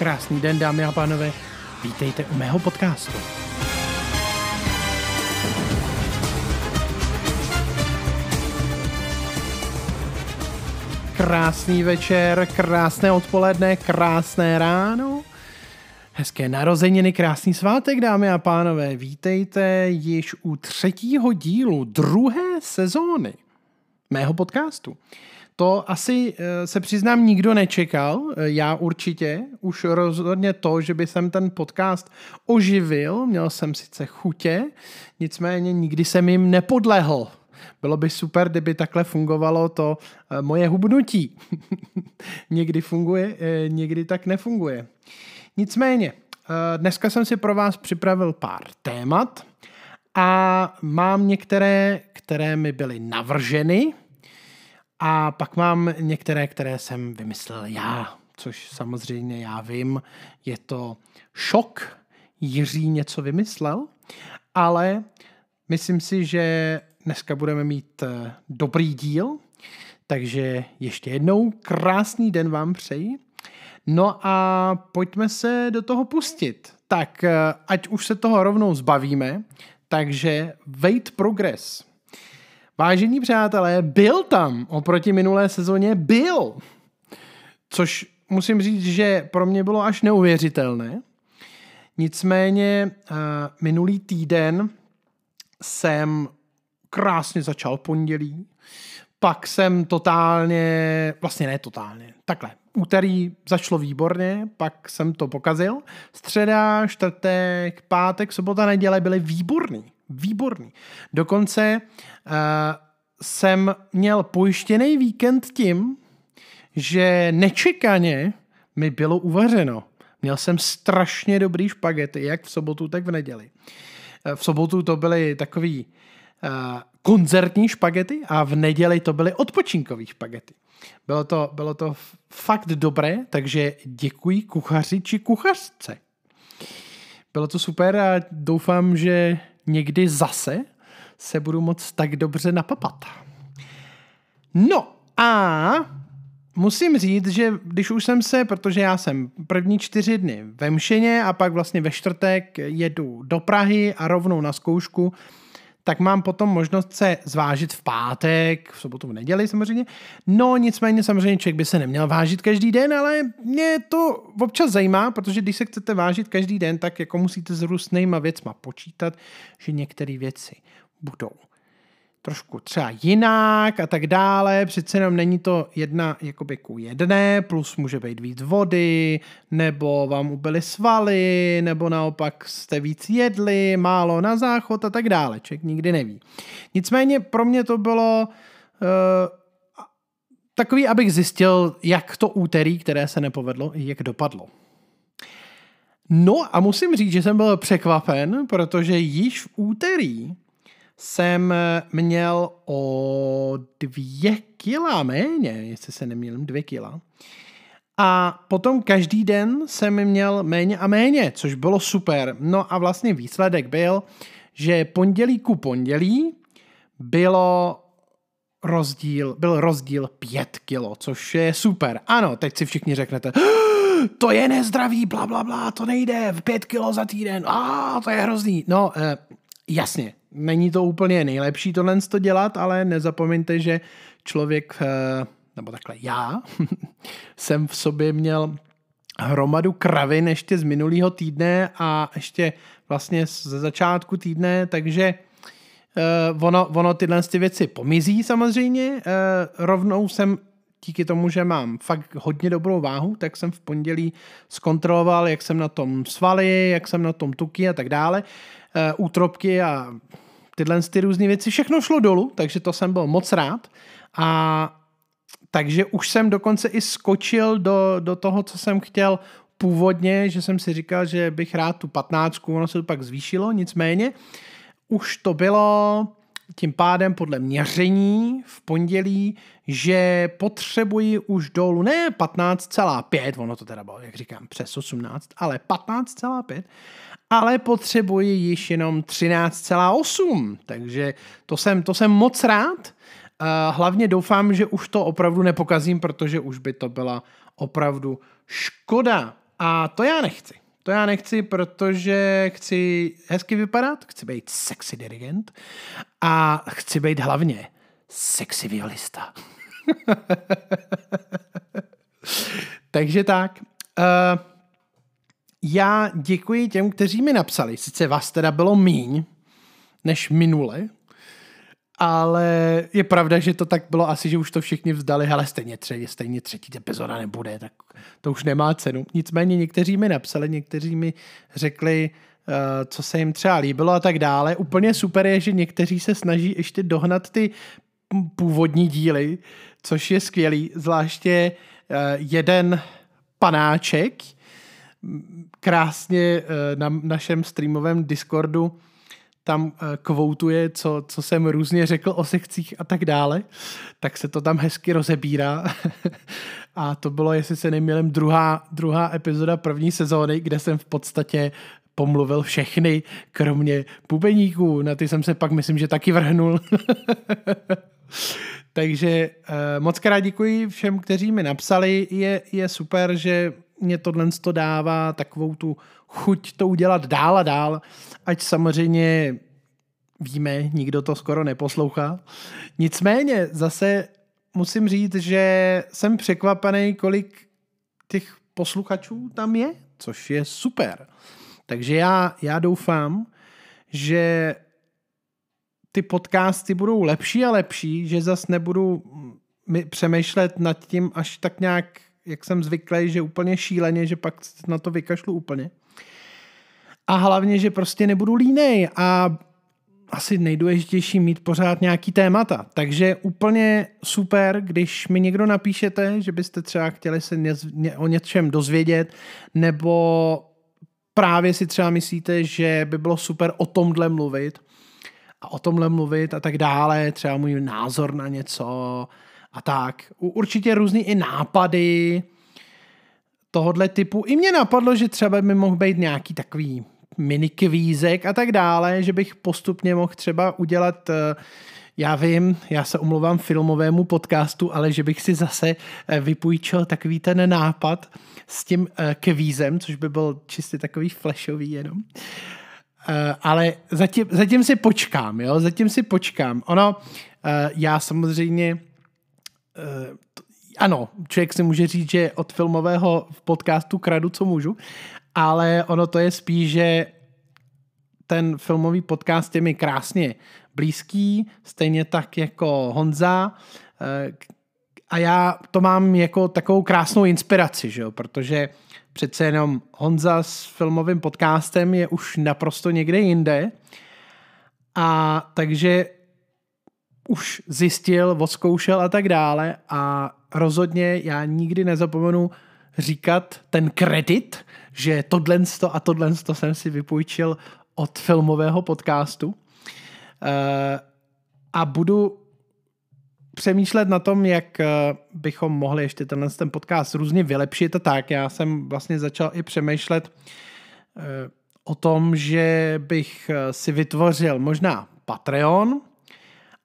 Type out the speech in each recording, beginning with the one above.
Krásný den, dámy a pánové. Vítejte u mého podcastu. Krásný večer, krásné odpoledne, krásné ráno. Hezké narozeniny, krásný svátek, dámy a pánové. Vítejte již u třetího dílu druhé sezóny mého podcastu. To asi eh, se přiznám nikdo nečekal, eh, já určitě, už rozhodně to, že by jsem ten podcast oživil, měl jsem sice chutě, nicméně nikdy jsem jim nepodlehl. Bylo by super, kdyby takhle fungovalo to eh, moje hubnutí. někdy funguje, někdy tak nefunguje. Nicméně, dneska jsem si pro vás připravil pár témat a mám některé, které mi byly navrženy, a pak mám některé, které jsem vymyslel já, což samozřejmě já vím, je to šok. Jiří něco vymyslel, ale myslím si, že dneska budeme mít eh, dobrý díl, takže ještě jednou krásný den vám přeji. No a pojďme se do toho pustit. Tak, eh, ať už se toho rovnou zbavíme, takže Weight Progress – Vážení přátelé, byl tam oproti minulé sezóně, byl. Což musím říct, že pro mě bylo až neuvěřitelné. Nicméně uh, minulý týden jsem krásně začal pondělí, pak jsem totálně, vlastně ne totálně, takhle, úterý začalo výborně, pak jsem to pokazil, středa, čtvrtek, pátek, sobota, neděle byly výborný výborný. Dokonce uh, jsem měl pojištěný víkend tím, že nečekaně mi bylo uvařeno. Měl jsem strašně dobrý špagety, jak v sobotu, tak v neděli. Eh, v sobotu to byly takový uh, koncertní špagety a v neděli to byly odpočinkový špagety. Bylo to, bylo to fakt dobré, takže děkuji kuchaři či kuchařce. Bylo to super a doufám, že někdy zase se budu moc tak dobře napapat. No a musím říct, že když už jsem se, protože já jsem první čtyři dny ve Mšeně a pak vlastně ve čtvrtek jedu do Prahy a rovnou na zkoušku, tak mám potom možnost se zvážit v pátek, v sobotu, v neděli samozřejmě. No nicméně samozřejmě člověk by se neměl vážit každý den, ale mě to občas zajímá, protože když se chcete vážit každý den, tak jako musíte s různýma věcma počítat, že některé věci budou trošku třeba jinak a tak dále. Přece jenom není to jedna jakoby ku jedné, plus může být víc vody, nebo vám ubyly svaly, nebo naopak jste víc jedli, málo na záchod a tak dále. Člověk nikdy neví. Nicméně pro mě to bylo uh, takový, abych zjistil, jak to úterý, které se nepovedlo, jak dopadlo. No a musím říct, že jsem byl překvapen, protože již v úterý jsem měl o dvě kila méně, jestli se nemýlím, dvě kila. A potom každý den jsem měl méně a méně, což bylo super. No a vlastně výsledek byl, že pondělí ku pondělí bylo rozdíl, byl rozdíl 5 kilo, což je super. Ano, teď si všichni řeknete, to je nezdravý, bla, bla, bla, to nejde, 5 kilo za týden, a to je hrozný. No, eh, jasně, není to úplně nejlepší tohle to dělat, ale nezapomeňte, že člověk, eh, nebo takhle já, jsem v sobě měl hromadu kravin ještě z minulého týdne a ještě vlastně ze začátku týdne, takže uh, ono, ono tyhle ty věci pomizí samozřejmě. Uh, rovnou jsem díky tomu, že mám fakt hodně dobrou váhu, tak jsem v pondělí zkontroloval, jak jsem na tom svaly, jak jsem na tom tuky a tak dále, útropky a tyhle ty různé věci, všechno šlo dolů, takže to jsem byl moc rád. A takže už jsem dokonce i skočil do, do toho, co jsem chtěl původně, že jsem si říkal, že bych rád tu patnáctku, ono se to pak zvýšilo, nicméně už to bylo tím pádem podle měření v pondělí, že potřebuji už dolů ne 15,5, ono to teda bylo, jak říkám, přes 18, ale 15,5 ale potřebuji již jenom 13,8, takže to jsem, to jsem moc rád. Hlavně doufám, že už to opravdu nepokazím, protože už by to byla opravdu škoda. A to já nechci. To já nechci, protože chci hezky vypadat, chci být sexy dirigent a chci být hlavně sexy violista. Takže tak. Uh, já děkuji těm, kteří mi napsali. Sice vás teda bylo míň než minule, ale je pravda, že to tak bylo asi, že už to všichni vzdali, ale stejně, třetí, stejně třetí epizoda nebude, tak to už nemá cenu. Nicméně někteří mi napsali, někteří mi řekli, uh, co se jim třeba líbilo a tak dále. Úplně super je, že někteří se snaží ještě dohnat ty původní díly, což je skvělý, zvláště uh, jeden panáček, krásně uh, na našem streamovém Discordu tam uh, kvoutuje, co, co jsem různě řekl o sekcích a tak dále, tak se to tam hezky rozebírá. a to bylo, jestli se nemýlím, druhá, druhá epizoda první sezóny, kde jsem v podstatě pomluvil všechny, kromě bubeníků. Na ty jsem se pak, myslím, že taky vrhnul. Takže uh, moc krát děkuji všem, kteří mi napsali. Je, je super, že mě tohle to dává takovou tu chuť to udělat dál a dál, ať samozřejmě víme, nikdo to skoro neposlouchá. Nicméně zase musím říct, že jsem překvapený, kolik těch posluchačů tam je, což je super. Takže já, já doufám, že ty podcasty budou lepší a lepší, že zas nebudu přemýšlet nad tím až tak nějak, jak jsem zvyklý, že úplně šíleně, že pak na to vykašlu úplně. A hlavně, že prostě nebudu línej a asi nejdůležitější mít pořád nějaký témata. Takže úplně super, když mi někdo napíšete, že byste třeba chtěli se o něčem dozvědět, nebo právě si třeba myslíte, že by bylo super o tomhle mluvit a o tomhle mluvit a tak dále, třeba můj názor na něco a tak. Určitě různý i nápady tohodle typu. I mě napadlo, že třeba by mohl být nějaký takový mini kvízek a tak dále, že bych postupně mohl třeba udělat eh, já vím, já se omlouvám filmovému podcastu, ale že bych si zase eh, vypůjčil takový ten nápad s tím eh, kvízem, což by byl čistě takový flashový jenom. Ale zatím, zatím si počkám, jo, zatím si počkám. Ono, já samozřejmě ano, člověk si může říct, že od filmového podcastu kradu, co můžu, ale ono to je spíš, že ten filmový podcast je mi krásně blízký, stejně tak jako Honza eh, a já to mám jako takovou krásnou inspiraci, že jo? protože přece jenom Honza s filmovým podcastem je už naprosto někde jinde a takže už zjistil, odzkoušel a tak dále a rozhodně já nikdy nezapomenu říkat ten kredit, že tohle a tohle jsem si vypůjčil od filmového podcastu. Eh, a budu přemýšlet na tom, jak eh, bychom mohli ještě tenhle ten podcast různě vylepšit a tak. Já jsem vlastně začal i přemýšlet eh, o tom, že bych si vytvořil možná Patreon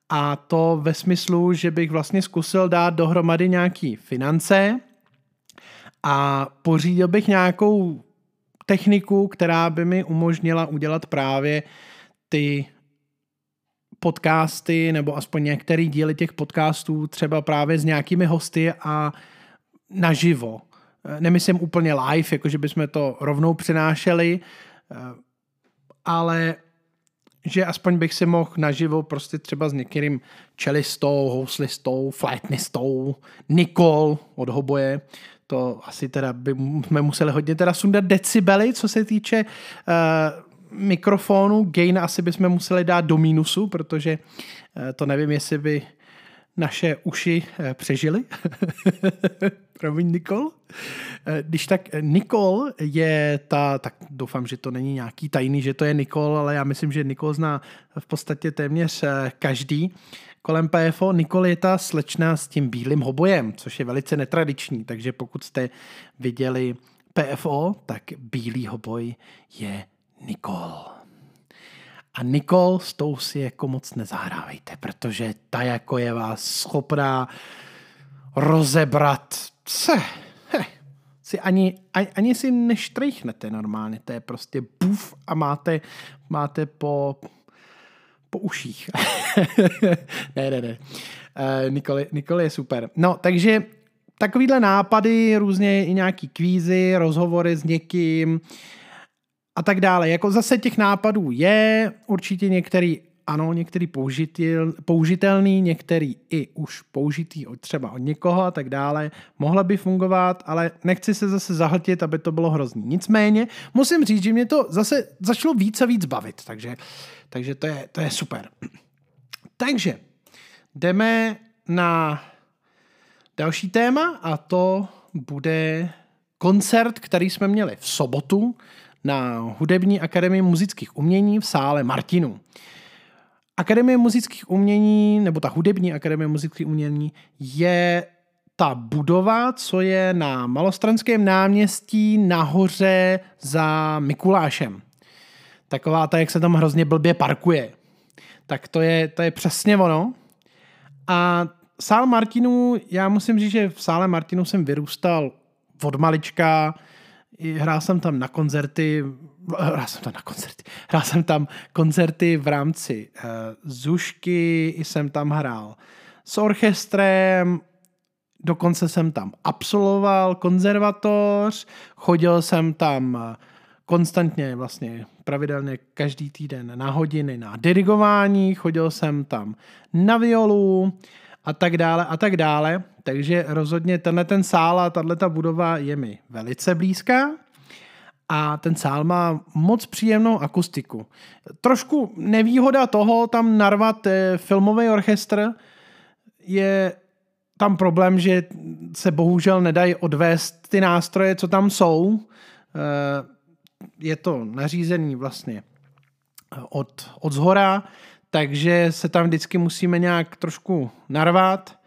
a to ve smyslu, že bych vlastně zkusil dát dohromady nějaký finance a pořídil bych nějakou techniku, která by mi umožnila udělat právě ty podcasty, nebo aspoň některé díly těch podcastů, třeba právě s nějakými hosty a naživo. Nemyslím úplně live, jakože bychom to rovnou přenášeli, ale že aspoň bych si mohl naživo prostě třeba s některým čelistou, houslistou, flétnistou, Nikol od hoboje, to asi teda by jsme museli hodně teda sundat decibely, co se týče uh, mikrofonu. Gain asi bychom museli dát do mínusu, protože uh, to nevím, jestli by naše uši uh, přežily. Promiň, Nikol. Když tak Nikol je ta, tak doufám, že to není nějaký tajný, že to je Nikol, ale já myslím, že Nikol zná v podstatě téměř každý kolem PFO. Nikol je ta slečna s tím bílým hobojem, což je velice netradiční, takže pokud jste viděli PFO, tak bílý hoboj je Nikol. A Nikol s tou si jako moc nezahrávejte, protože ta jako je vás schopná rozebrat, co, he, si ani, ani, ani si neštrejchnete normálně, to je prostě buf a máte, máte po, po uších. ne, ne, ne. Uh, Nikoli, Nikoli je super. No, takže takovýhle nápady, různě i nějaký kvízy, rozhovory s někým a tak dále. Jako zase těch nápadů je, určitě některý ano, některý použitel, použitelný, některý i už použitý od třeba od někoho a tak dále, mohla by fungovat, ale nechci se zase zahltit, aby to bylo hrozný. Nicméně musím říct, že mě to zase začalo víc a víc bavit, takže, takže to, je, to je super. Takže jdeme na další téma a to bude koncert, který jsme měli v sobotu na Hudební akademii muzických umění v sále Martinu. Akademie muzických umění, nebo ta hudební akademie muzických umění je ta budova, co je na Malostranském náměstí nahoře za Mikulášem. Taková ta, jak se tam hrozně blbě parkuje. Tak to je, to je přesně ono. A sál Martinů, já musím říct, že v sále Martinů jsem vyrůstal od malička, hrál jsem tam na koncerty, hrál jsem tam na koncerty, hrál jsem tam koncerty v rámci uh, Zušky, jsem tam hrál s orchestrem, dokonce jsem tam absolvoval konzervatoř, chodil jsem tam eh, konstantně vlastně pravidelně každý týden na hodiny na dirigování, chodil jsem tam na violu a tak dále a tak dále. Takže rozhodně tenhle ten sál a tato budova je mi velice blízká a ten sál má moc příjemnou akustiku. Trošku nevýhoda toho tam narvat eh, filmový orchestr je tam problém, že se bohužel nedají odvést ty nástroje, co tam jsou. Eh, je to nařízený vlastně od, od zhora, takže se tam vždycky musíme nějak trošku narvat,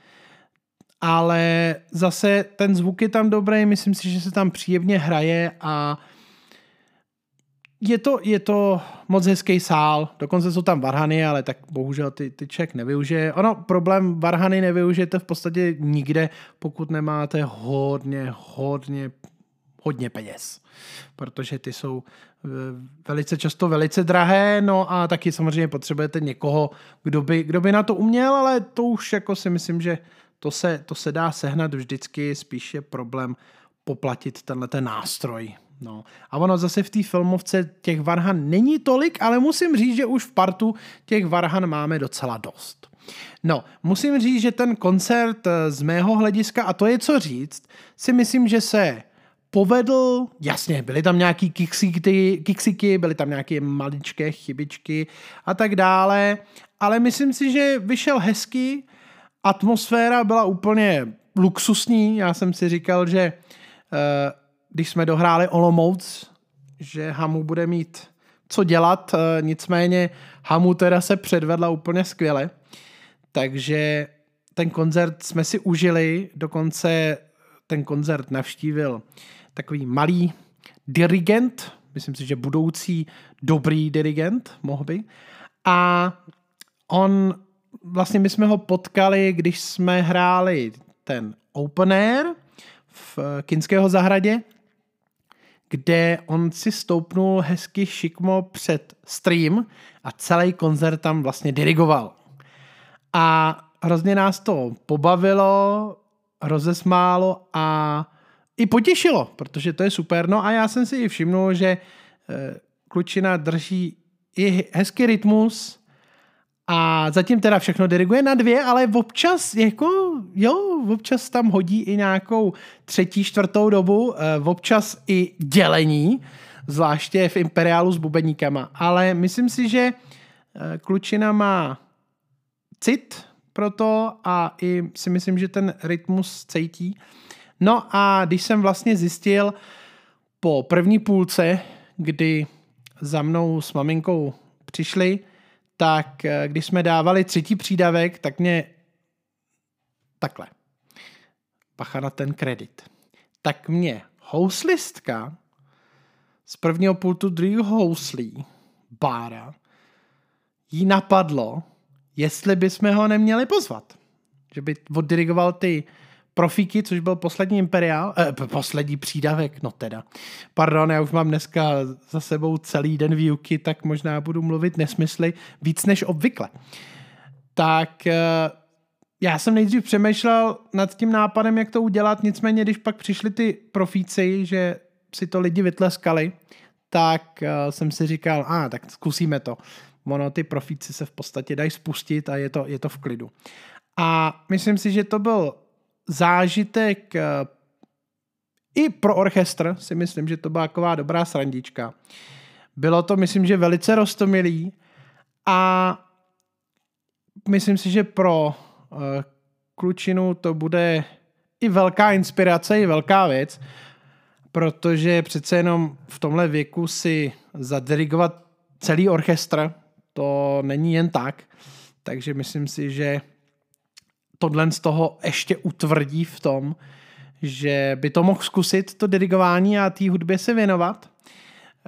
ale zase ten zvuk je tam dobrý, myslím si, že se tam příjemně hraje a je to, je to moc hezký sál, dokonce jsou tam varhany, ale tak bohužel ty, ty člověk nevyužije. Ono, problém varhany nevyužijete v podstatě nikde, pokud nemáte hodně, hodně, hodně peněz. Protože ty jsou eh, velice často velice drahé, no a taky samozřejmě potřebujete někoho, kdo by, kdo by na to uměl, ale to už jako si myslím, že to se, to se dá sehnat vždycky, spíš je problém poplatit tenhle ten nástroj. No. A ono zase v té filmovce těch varhan není tolik, ale musím říct, že už v partu těch varhan máme docela dost. No, musím říct, že ten koncert eh, z mého hlediska, a to je co říct, si myslím, že se povedl, jasně, byly tam nějaký kiksiky, kiksiky, byly tam nějaké maličké chybičky a tak dále, ale myslím si, že vyšel hezky, atmosféra byla úplně luxusní, já jsem si říkal, že uh, když jsme dohráli Olomouc, že Hamu bude mít co dělat, eh, nicméně Hamu teda se předvedla úplně skvěle, takže ten koncert jsme si užili, dokonce ten koncert navštívil takový malý dirigent, myslím si, že budoucí dobrý dirigent, mohl by. A on, vlastně my jsme ho potkali, když jsme hráli ten open air v Kinského zahradě kde on si stoupnul hezky šikmo před stream a celý koncert tam vlastně dirigoval. A hrozně nás to pobavilo, rozesmálo a i potěšilo, protože to je super. No a já jsem si i všimnul, že eh, klučina drží i hezký rytmus, a zatím teda všechno diriguje na dvě, ale občas jako, jo, občas tam hodí i nějakou třetí, čtvrtou dobu, eh, občas i dělení, zvláště v Imperiálu s bubeníkama. Ale myslím si, že eh, klučina má cit pro to a i si myslím, že ten rytmus cítí. No a když jsem vlastně zjistil po první půlce, kdy za mnou s maminkou přišli, tak eh, když jsme dávali třetí přídavek, tak mě takhle. Pacha na ten kredit. Tak mě houslistka z prvního pultu druhého houslí, Bára, jí napadlo, jestli bychom ho neměli pozvat. Že by oddirigoval ty profíky, což byl poslední imperiál, eh, poslední přídavek, no teda. Pardon, já už mám dneska za sebou celý den výuky, tak možná budu mluvit nesmysly víc než obvykle. Tak eh, já jsem nejdřív přemýšlel nad tím nápadem, jak to udělat, nicméně když pak přišli ty profíci, že si to lidi vytleskali, tak uh, jsem si říkal, a ah, tak zkusíme to. Ono, ty profíci se v podstatě dají spustit a je to, je to v klidu. A myslím si, že to byl zážitek uh, i pro orchestr, si myslím, že to byla taková dobrá srandička. Bylo to, myslím, že velice rostomilý a myslím si, že pro uh, klučinu to bude i velká inspirace, i velká věc, protože přece jenom v tomhle věku si zadirigovat celý orchestr, to není jen tak, takže myslím si, že tohle z toho ještě utvrdí v tom, že by to mohl zkusit to dirigování a té hudbě se věnovat.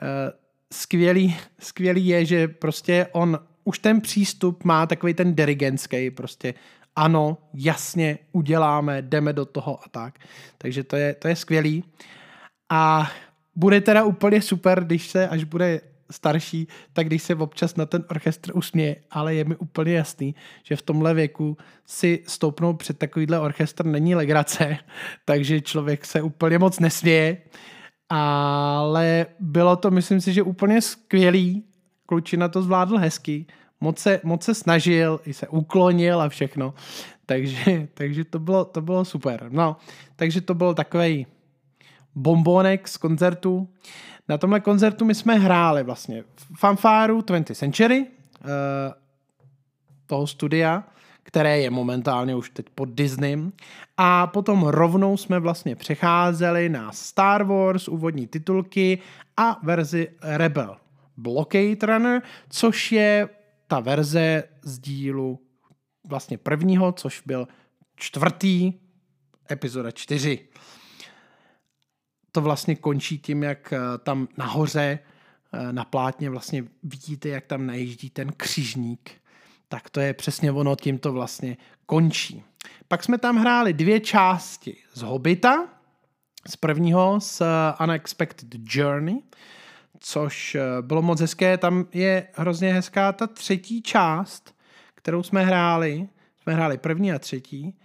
Eh, skvělý, skvělý je, že prostě on už ten přístup má takový ten dirigentský, prostě ano, jasně, uděláme, jdeme do toho a tak. Takže to je, to je skvělý. A bude teda úplně super, když se, až bude starší, tak když se občas na ten orchestr usměje, ale je mi úplně jasný, že v tomhle věku si stoupnout před takovýhle orchestr není legrace, takže člověk se úplně moc nesměje, ale bylo to, myslím si, že úplně skvělý, klučina to zvládl hezky, moc se, moc se snažil, i se uklonil a všechno, takže, takže to, bylo, to bylo super. No, takže to byl takový bombonek z koncertu. Na tomhle koncertu my jsme hráli vlastně fanfáru 20th Century, uh, toho studia, které je momentálně už teď pod Disneym. A potom rovnou jsme vlastně přecházeli na Star Wars, úvodní titulky a verzi Rebel Blockade Runner, což je ta verze z dílu vlastně prvního, což byl čtvrtý, epizoda čtyři to vlastně končí tím, jak eh, tam nahoře eh, na plátně vlastně vidíte, jak tam najíždí ten křižník. Tak to je přesně ono, tím to vlastně končí. Pak jsme tam hráli dvě části z Hobita, z prvního z eh, Unexpected Journey, což bylo moc hezké. Tam je hrozně hezká ta třetí část, kterou jsme hráli. Jsme hráli první a třetí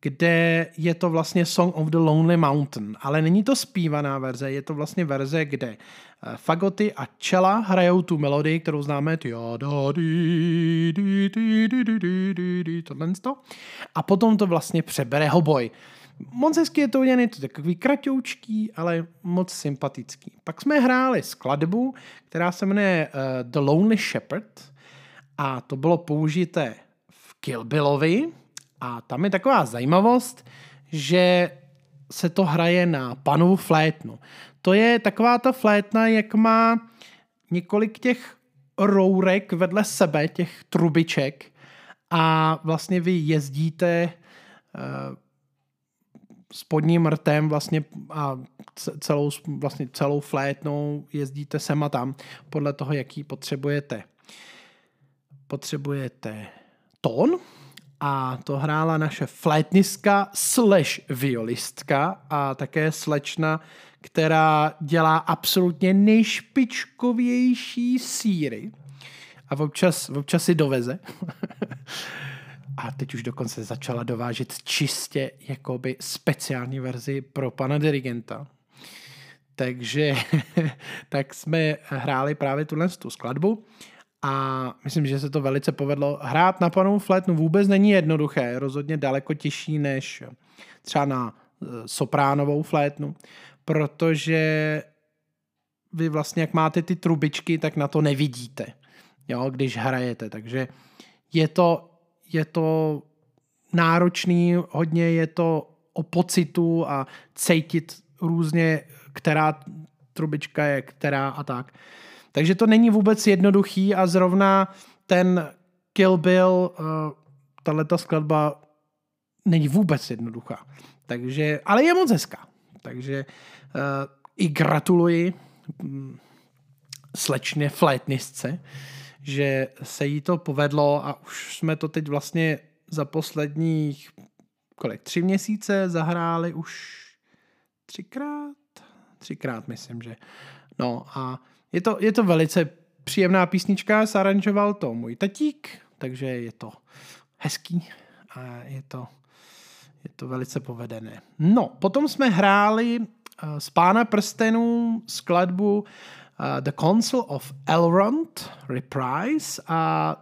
kde je to vlastně Song of the Lonely Mountain, ale není to zpívaná verze, je to vlastně verze, kde eh, fagoty a čela hrajou tu melodii, kterou známe, tohle a potom to vlastně přebere hoboj. Moc hezky je to udělané, to takový kratoučký, ale moc sympatický. Pak jsme hráli skladbu, která se jmenuje uh, The Lonely Shepherd a to bylo použité v Kill Billovi, a tam je taková zajímavost, že se to hraje na panovu flétnu. To je taková ta flétna, jak má několik těch rourek vedle sebe, těch trubiček a vlastně vy jezdíte uh, spodním rtem vlastně a celou, vlastně celou flétnou jezdíte sem a tam podle toho, jaký potřebujete. Potřebujete tón, a to hrála naše flétnistka slash violistka a také slečna, která dělá absolutně nejšpičkovější síry a občas, občas si doveze. a teď už dokonce začala dovážet čistě jakoby speciální verzi pro pana dirigenta. Takže tak jsme hráli právě tuhle tu skladbu a myslím, že se to velice povedlo. Hrát na panovou flétnu vůbec není jednoduché, rozhodně daleko těžší než třeba na e, sopránovou flétnu, protože vy vlastně, jak máte ty trubičky, tak na to nevidíte, jo, když hrajete. Takže je to, je to náročný, hodně je to o pocitu a cítit různě, která trubička je která a tak. Takže to není vůbec jednoduchý a zrovna ten Kill Bill, uh, tato skladba není vůbec jednoduchá. Takže, ale je moc hezká. Takže uh, i gratuluji um, slečně flétnistce, že se jí to povedlo a už jsme to teď vlastně za posledních kolik, tři měsíce zahráli už třikrát? Třikrát, myslím, že. No a je to, je to velice příjemná písnička, zaranžoval to můj tatík, takže je to hezký a je to, je to velice povedené. No, potom jsme hráli uh, z Pána prstenů skladbu uh, The Council of Elrond, Reprise a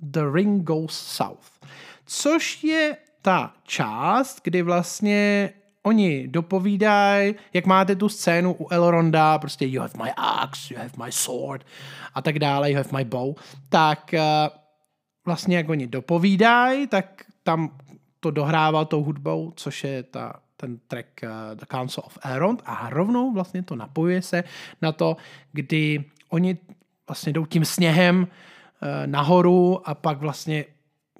The Ring Goes South, což je ta část, kdy vlastně oni dopovídají, jak máte tu scénu u Elronda, prostě you have my axe, you have my sword a tak dále, you have my bow, tak uh, vlastně jak oni dopovídají, tak tam to dohrává tou hudbou, což je ta, ten track uh, The Council of Elrond. A rovnou vlastně to napojuje se na to, kdy oni vlastně jdou tím sněhem uh, nahoru a pak vlastně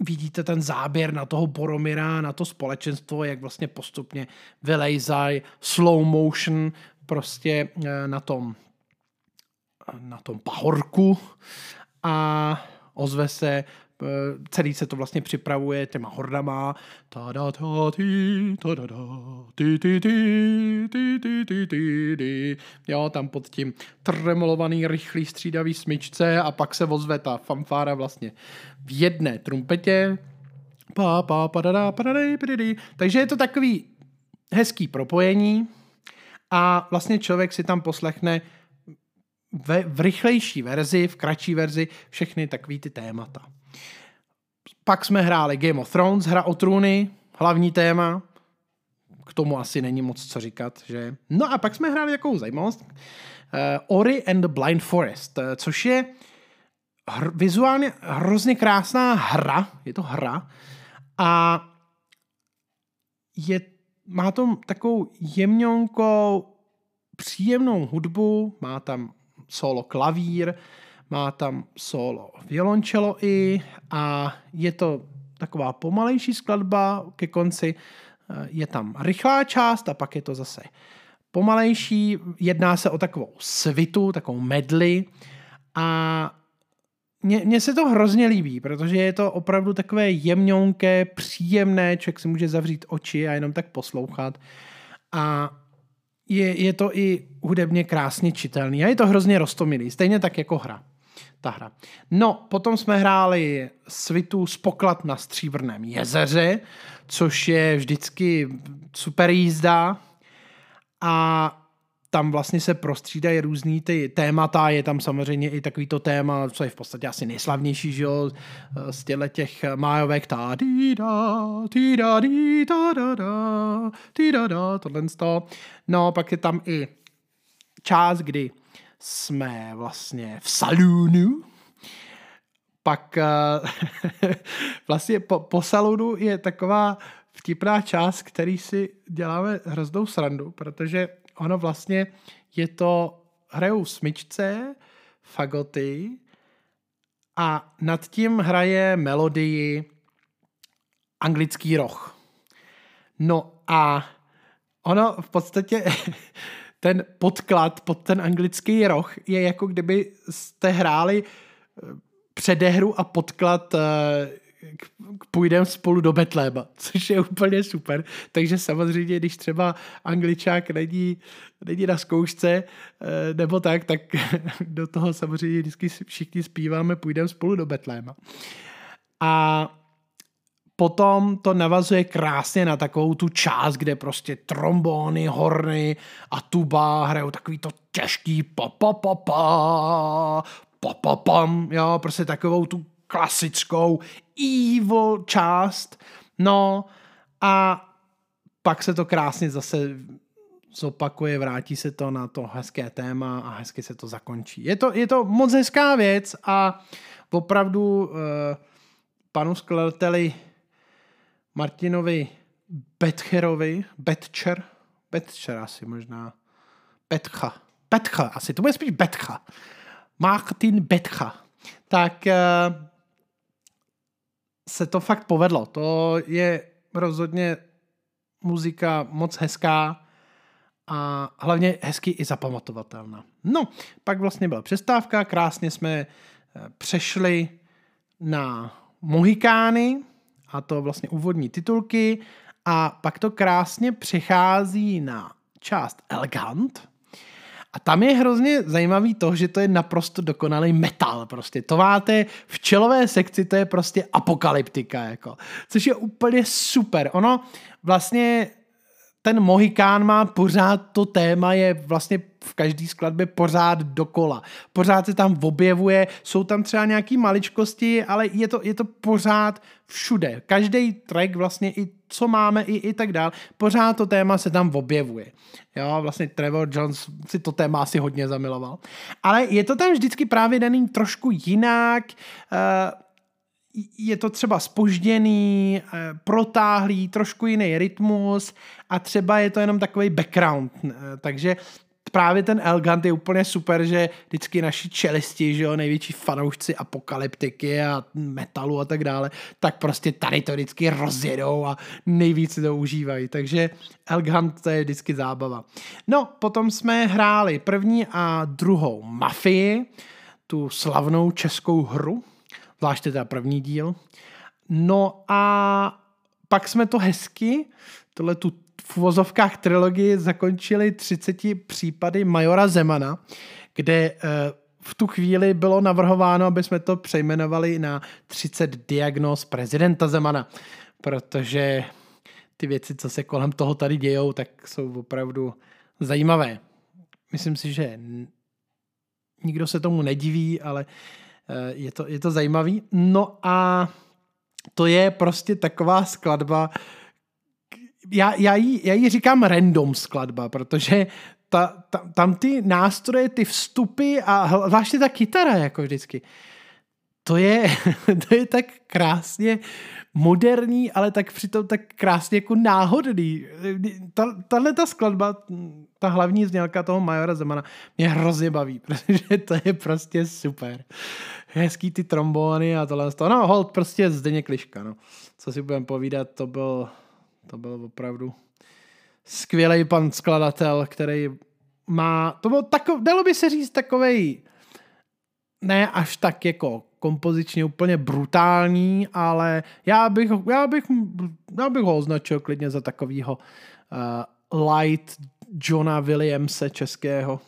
vidíte ten záběr na toho Boromira, na to společenstvo, jak vlastně postupně vylejzají slow motion prostě eh, na tom na tom pahorku a ozve se Eh, celý se to vlastně připravuje těma hordama. Ta da ta ti, ta da da, ti ti ti, ti ti ti ti ti. Jo, tam pod tím tremolovaný, rychlý, střídavý smyčce a pak se ozve ta fanfára vlastně v jedné trumpetě. Pa, pa, pa, da, da, pa, da, da, da, da. Takže je to takový hezký propojení a vlastně člověk si tam poslechne ve, v rychlejší verzi, v kratší verzi všechny takové ty témata. Pak jsme hráli Game of Thrones, hra o trůny, hlavní téma. K tomu asi není moc co říkat, že? No a pak jsme hráli jakou zajímavost. Uh, Ori and the Blind Forest, uh, což je hr- vizuálně hrozně krásná hra. Je to hra. A je, má to takovou jemňonkou, příjemnou hudbu, má tam solo klavír, má tam solo violončelo i a je to taková pomalejší skladba ke konci. Eh, je tam rychlá část a pak je to zase pomalejší. Jedná se o takovou svitu, takovou medli a mně se to hrozně líbí, protože je to opravdu takové jemňonké, příjemné, člověk si může zavřít oči a jenom tak poslouchat. A je, je to i hudebně krásně čitelný a je to hrozně rostomilý, stejně tak jako hra ta hra. No, potom jsme hráli svitu z poklad na Stříbrném jezeře, což je vždycky super jízda a tam vlastně se prostřídají různý ty témata, je tam samozřejmě i takový to téma, co je v podstatě asi nejslavnější, že jo, z těchto těch májovek, ta da, di da, da da tohle to. No, pak je tam i část, kdy jsme vlastně v salonu, pak uh, vlastně po, po salonu je taková vtipná část, který si děláme hroznou srandu, protože ono vlastně je to, hrajou smyčce, fagoty a nad tím hraje melodii anglický roh. No a ono v podstatě ten podklad pod ten anglický roh je jako kdyby jste hráli eh, předehru a podklad uh, půjdeme spolu do Betléma, což je úplně super. Takže samozřejmě, když třeba angličák není, není na zkoušce eh, nebo tak, tak do toho samozřejmě vždycky všichni zpíváme půjdeme spolu do Betléma. A potom to navazuje krásně na takovou tu část, kde prostě trombony, horny a tuba hrajou takový to těžký pa pa pa pa pa pa pam, jo, prostě takovou tu klasickou evil část. No a pak se to krásně zase zopakuje, vrátí se to na to hezké téma a hezky se to zakončí. Je to, je to moc hezká věc a opravdu uh, panu skladateli Martinovi Betcherovi, Betcher, Betcher asi možná, Betcha, Betcha asi, to bude spíš Betcha, Martin Betcha, tak uh, se to fakt povedlo. To je rozhodně muzika moc hezká a hlavně hezky i zapamatovatelná. No, pak vlastně byla přestávka, krásně jsme eh, přešli na Mohikány, a to vlastně úvodní titulky a pak to krásně přechází na část elegant, a tam je hrozně zajímavý to, že to je naprosto dokonalý metal. Prostě to máte v čelové sekci, to je prostě apokalyptika. Jako, což je úplně super. Ono vlastně ten Mohikán má pořád to téma, je vlastně v každé skladbě pořád dokola. Pořád se tam objevuje, jsou tam třeba nějaké maličkosti, ale je to, je to pořád všude. Každý track vlastně i co máme i, i tak dál, pořád to téma se tam objevuje. Jo, vlastně Trevor Jones si to téma asi hodně zamiloval. Ale je to tam vždycky právě daný trošku jinak, uh, je to třeba spožděný, eh, protáhlý, trošku jiný rytmus a třeba je to jenom takový background. Eh, takže právě ten Elgant je úplně super, že vždycky naši čelisti, že jo, největší fanoušci apokalyptiky a metalu a tak dále, tak prostě tady to vždycky rozjedou a nejvíc to užívají. Takže Elgant to je vždycky zábava. No, potom jsme hráli první a druhou Mafii, tu slavnou českou hru, zvláště teda první díl. No a pak jsme to hezky, tohle tu v uvozovkách trilogii zakončili 30 případy Majora Zemana, kde eh, v tu chvíli bylo navrhováno, aby jsme to přejmenovali na 30 diagnóz prezidenta Zemana, protože ty věci, co se kolem toho tady dějou, tak jsou opravdu zajímavé. Myslím si, že nikdo se tomu nediví, ale je to, je to zajímavý. No a to je prostě taková skladba, já, já, jí, já jí říkám random skladba, protože ta, ta, tam ty nástroje, ty vstupy a zvláště ta kytara, jako vždycky, to je, to je tak krásně moderní, ale tak přitom tak krásně jako náhodný. Ta, tahle ta skladba, ta hlavní znělka toho Majora Zemana mě hrozně baví, protože to je prostě super. Hezký ty trombóny a tohle. No hold, prostě Zdeněk Liška, no. Co si budeme povídat, to byl, to byl opravdu skvělý pan skladatel, který má, to bylo takov, dalo by se říct takovej, ne až tak jako kompozičně úplně brutální, ale já bych, já bych, já bych ho označil klidně za takového uh, light Johna Williamse českého.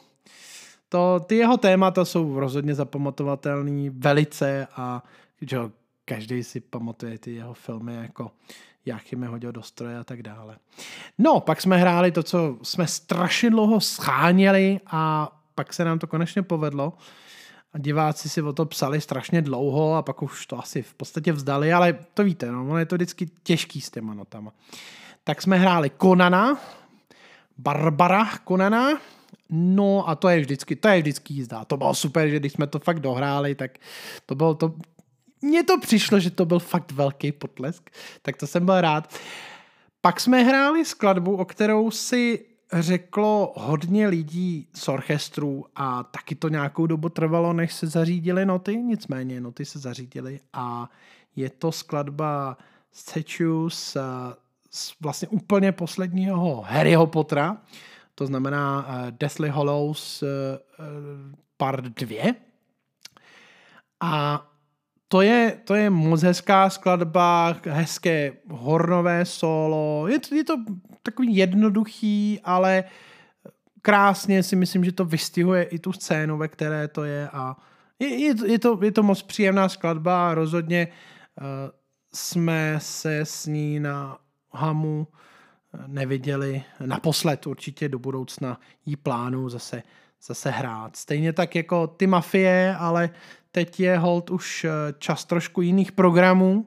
To, ty jeho témata jsou rozhodně zapamatovatelný velice a že každý si pamatuje ty jeho filmy jako Jachime hodil do stroje a tak dále. No, pak jsme hráli to, co jsme strašně dlouho scháněli a pak se nám to konečně povedlo. A diváci si o to psali strašně dlouho a pak už to asi v podstatě vzdali, ale to víte, no, ono je to vždycky těžký s těma notama. Tak jsme hráli Konana, Barbara Konana, no a to je vždycky, to je vždycky jízda. To bylo super, že když jsme to fakt dohráli, tak to bylo to, mně to přišlo, že to byl fakt velký potlesk, tak to jsem byl rád. Pak jsme hráli skladbu, o kterou si řeklo hodně lidí z orchestru a taky to nějakou dobu trvalo, než se zařídili noty, nicméně noty se zařídily a je to skladba Statue z, z vlastně úplně posledního Harryho Pottera, to znamená uh, Deathly Hollows uh, part 2. A to je, to je moc hezká skladba, hezké hornové solo. Je to, je to takový jednoduchý, ale krásně si myslím, že to vystihuje i tu scénu, ve které to je a je, je, je, to, je to moc příjemná skladba a rozhodně uh, jsme se s ní na Hamu eh, neviděli naposled určitě do budoucna jí plánu zase, zase hrát. Stejně tak jako ty mafie, ale teď je hold už eh, čas trošku jiných programů,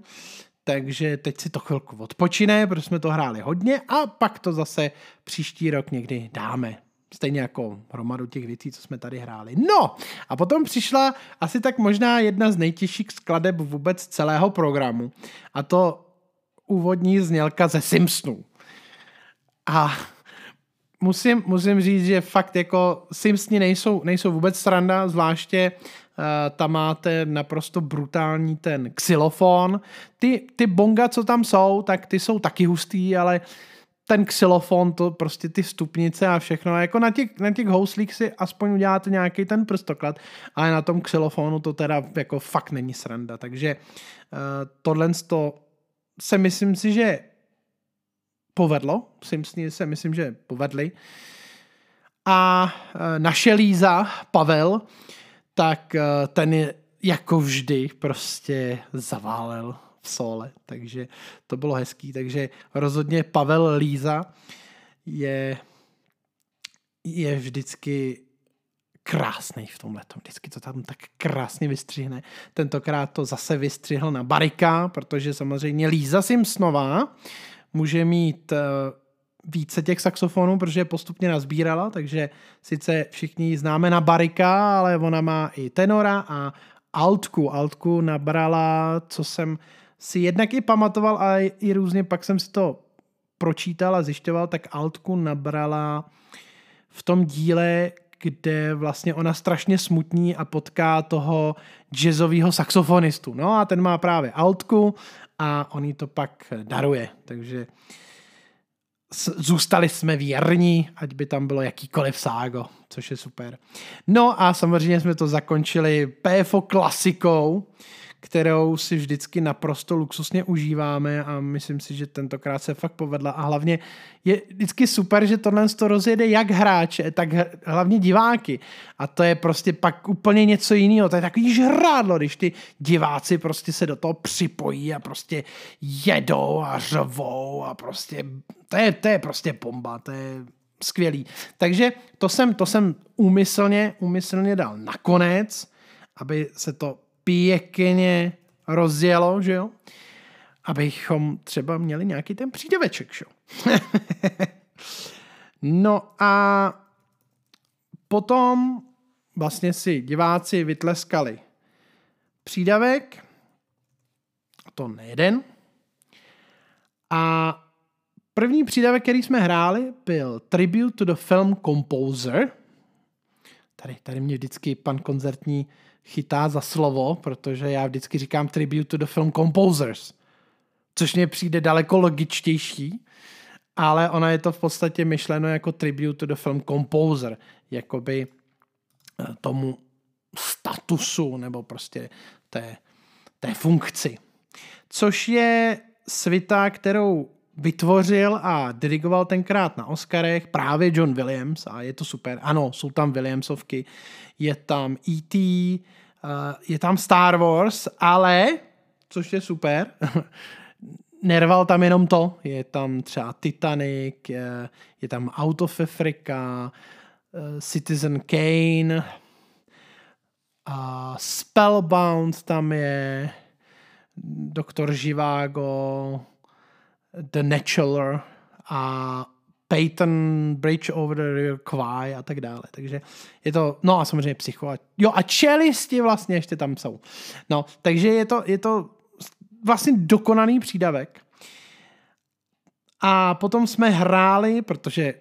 takže teď si to chvilku odpočine, protože jsme to hráli hodně a pak to zase příští rok někdy dáme. Stejně jako hromadu těch věcí, co jsme tady hráli. No a potom přišla asi tak možná jedna z nejtěžších skladeb vůbec celého programu. A to úvodní znělka ze Simpsonů. A musím, musím říct, že fakt jako Simpsoni nejsou, nejsou vůbec sranda, zvláště tam máte naprosto brutální ten xylofon. Ty, ty bonga, co tam jsou, tak ty jsou taky hustý, ale ten xylofon, to prostě ty stupnice a všechno. Jako na těch, na těch houslích si aspoň uděláte nějaký ten prstoklad, ale na tom xylofonu to teda jako fakt není sranda. Takže uh, tohle to se myslím si, že povedlo. Simpsoni se myslím, že povedli. A e, naše Líza, Pavel, tak e, ten je jako vždy prostě zaválel v sole, takže to bylo hezký. Takže rozhodně Pavel Líza je, je vždycky krásný v tomhle. Vždycky to tam tak krásně vystřihne. Tentokrát to zase vystřihl na Barika, protože samozřejmě Líza Simpsonová může mít uh, více těch saxofonů, protože je postupně nazbírala, takže sice všichni známe na Barika, ale ona má i tenora a altku. Altku nabrala, co jsem si jednak i pamatoval, ale i různě pak jsem si to pročítal a zjišťoval, tak altku nabrala v tom díle, kde vlastně ona strašně smutní a potká toho jazzového saxofonistu. No a ten má právě altku a on jí to pak daruje. Takže zůstali jsme věrní, ať by tam bylo jakýkoliv ságo, což je super. No a samozřejmě jsme to zakončili PFO klasikou, kterou si vždycky naprosto luxusně užíváme a myslím si, že tentokrát se fakt povedla. A hlavně je vždycky super, že tohle to rozjede jak hráče, tak hlavně diváky. A to je prostě pak úplně něco jiného, to je takový žrádlo, když ty diváci prostě se do toho připojí a prostě jedou a řvou a prostě to je, to je prostě bomba, to je skvělý. Takže to jsem, to jsem úmyslně, úmyslně dal nakonec, aby se to pěkně rozjelo, že jo? Abychom třeba měli nějaký ten přídaveček, že jo? no a potom vlastně si diváci vytleskali přídavek, to nejeden. A první přídavek, který jsme hráli, byl Tribute to the Film Composer. Tady, tady mě vždycky pan koncertní chytá za slovo, protože já vždycky říkám tribute to the film composers, což mě přijde daleko logičtější, ale ona je to v podstatě myšleno jako tribute to the film composer, jakoby eh, tomu statusu nebo prostě té, té funkci. Což je svita, kterou vytvořil a dirigoval tenkrát na Oscarech právě John Williams a je to super. Ano, jsou tam Williamsovky, je tam E.T., uh, je tam Star Wars, ale, což je super, nerval tam jenom to, je tam třeba Titanic, je, je tam Out of Africa, uh, Citizen Kane, a Spellbound tam je, Doktor Živágo, The Natural a Peyton Bridge over the River Kwai a tak dále. Takže je to, no a samozřejmě psycho. A, jo a čelisti vlastně ještě tam jsou. No, takže je to, je to vlastně dokonaný přídavek. A potom jsme hráli, protože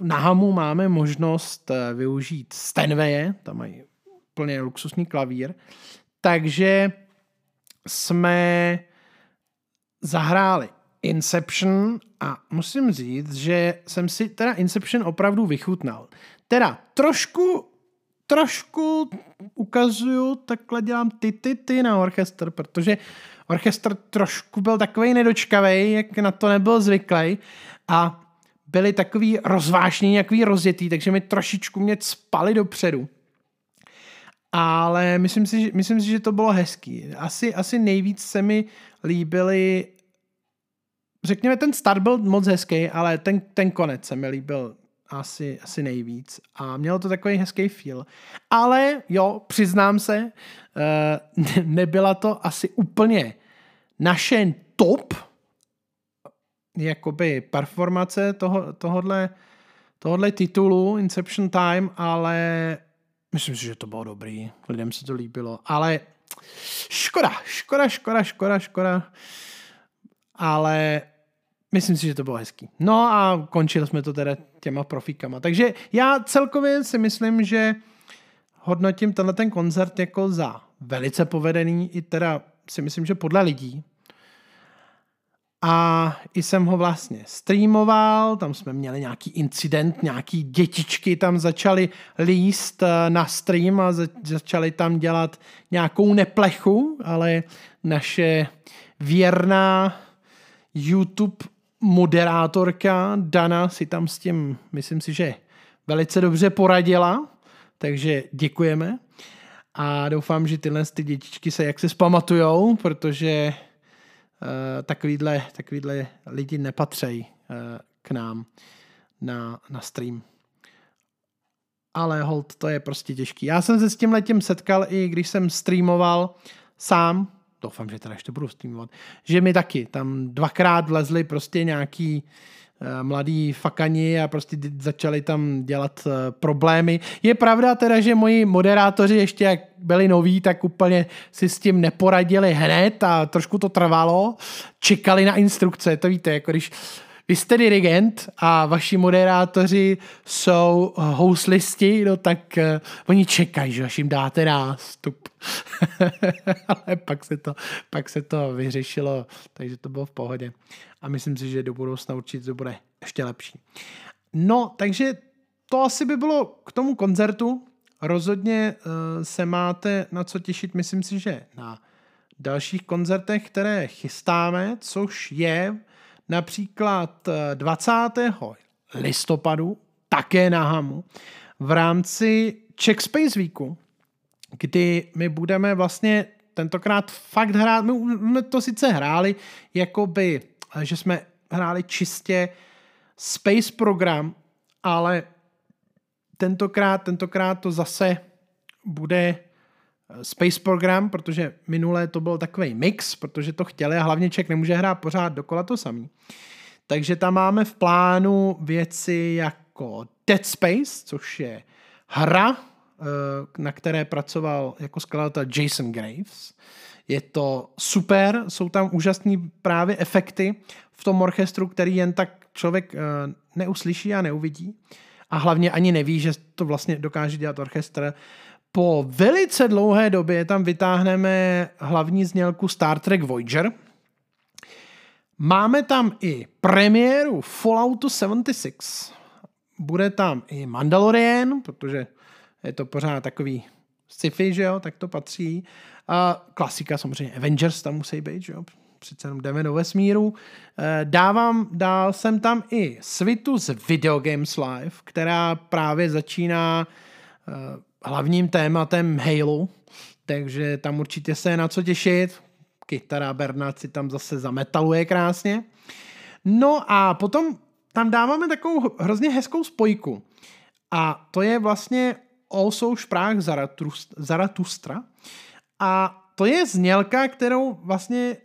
na Hamu máme možnost eh, využít Stenwaye, tam mají úplně luxusní klavír, takže jsme zahráli Inception a musím říct, že jsem si teda Inception opravdu vychutnal. Teda trošku, trošku ukazuju, takhle dělám ty, ty, ty na orchestr, protože orchestr trošku byl takový nedočkavý, jak na to nebyl zvyklý a byli takový rozvášní, takový rozjetý, takže mi trošičku mě spali dopředu. Ale myslím si, myslím si, že to bylo hezký. Asi, asi nejvíc se mi líbily řekněme, ten start byl moc hezký, ale ten, ten konec se mi líbil asi, asi nejvíc a mělo to takový hezký feel. Ale jo, přiznám se, uh, nebyla to asi úplně naše top jakoby performace toho, tohodle, tohodle titulu Inception Time, ale myslím si, že to bylo dobrý. Lidem se to líbilo, ale škoda, škoda, škoda, škoda, škoda. Ale Myslím si, že to bylo hezký. No a končili jsme to teda těma profíkama. Takže já celkově si myslím, že hodnotím tenhle ten koncert jako za velice povedený, i teda si myslím, že podle lidí. A i jsem ho vlastně streamoval, tam jsme měli nějaký incident, nějaký dětičky tam začaly líst eh, na stream a začaly tam dělat nějakou neplechu, ale naše věrná YouTube moderátorka Dana si tam s tím, myslím si, že velice dobře poradila, takže děkujeme. A doufám, že tyhle ty dětičky se jak se spamatujou, protože uh, takovýhle, takovýhle lidi nepatří uh, k nám na, na stream. Ale hold, to je prostě těžký. Já jsem se s tím letím setkal i když jsem streamoval sám, doufám, že teda ještě budu streamovat, že mi taky tam dvakrát vlezli prostě nějaký uh, mladý fakani a prostě začali tam dělat uh, problémy. Je pravda teda, že moji moderátoři ještě jak byli noví, tak úplně si s tím neporadili hned a trošku to trvalo. Čekali na instrukce, to víte, jako když vy jste dirigent a vaši moderátoři jsou houslisti, no tak uh, oni čekají, že až jim dáte nástup. Ale pak se, to, pak se to vyřešilo, takže to bylo v pohodě. A myslím si, že do budoucna určitě to bude ještě lepší. No, takže to asi by bylo k tomu koncertu. Rozhodně uh, se máte na co těšit, myslím si, že na dalších koncertech, které chystáme, což je například 20. Eh, listopadu, také na Hamu, v rámci Czech Space Weeku, kdy my budeme vlastně tentokrát fakt hrát, my jsme to sice hráli, jakoby, že jsme hráli čistě space program, ale tentokrát, tentokrát to zase bude Space Program, protože minulé to byl takový mix, protože to chtěli a hlavně Ček nemůže hrát pořád dokola to samý. Takže tam máme v plánu věci jako Dead Space, což je hra, eh, na které pracoval jako skladatel Jason Graves. Je to super, jsou tam úžasné právě efekty v tom orchestru, který jen tak člověk eh, neuslyší a neuvidí. A hlavně ani neví, že to vlastně dokáže dělat orchestr po velice dlouhé době tam vytáhneme hlavní znělku Star Trek Voyager. Máme tam i premiéru Falloutu 76. Bude tam i Mandalorian, protože je to pořád takový sci-fi, že jo, tak to patří. A klasika samozřejmě, Avengers tam musí být, že jo, přece jenom jdeme do vesmíru. Eh, dávám, dál jsem tam i svitu z Video Games Live, která právě začíná eh, hlavním tématem Halo, takže tam určitě se je na co těšit. Kytara Bernard si tam zase zametaluje krásně. No a potom tam dáváme takovou hrozně hezkou spojku. A to je vlastně Also Sprach Zaratustra. A to je znělka, kterou vlastně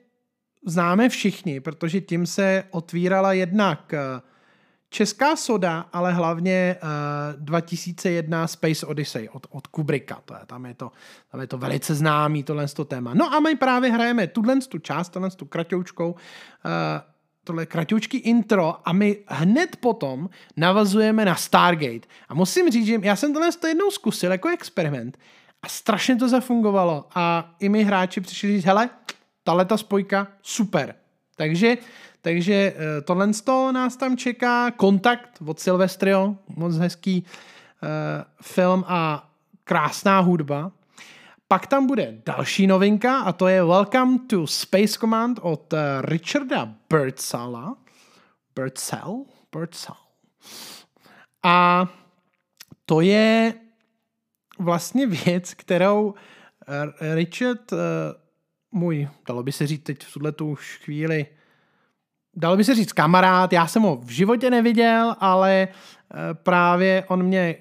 známe všichni, protože tím se otvírala jednak Česká soda, ale hlavně uh, 2001 Space Odyssey od, od Kubricka. To je, tam, je to, tam je to velice známý, tohle to téma. No a my právě hrajeme tuhle tu část, tuhle tu kratoučkou, uh, tohle kratoučky intro a my hned potom navazujeme na Stargate. A musím říct, že já jsem tohle to jednou zkusil jako experiment a strašně to zafungovalo a i my hráči přišli říct, hele, tahle ta spojka, super. Takže takže eh, tohle nás tam čeká. Kontakt od Silvestrio, moc hezký uh, film a krásná hudba. Pak tam bude další novinka a to je Welcome to Space Command od uh, Richarda Birdsala. Birdsell? Birdsell. A to je vlastně věc, kterou Richard, můj, dalo by se říct teď v tuhle tu chvíli, dalo by se říct kamarád, já jsem ho v životě neviděl, ale eh, právě on mě,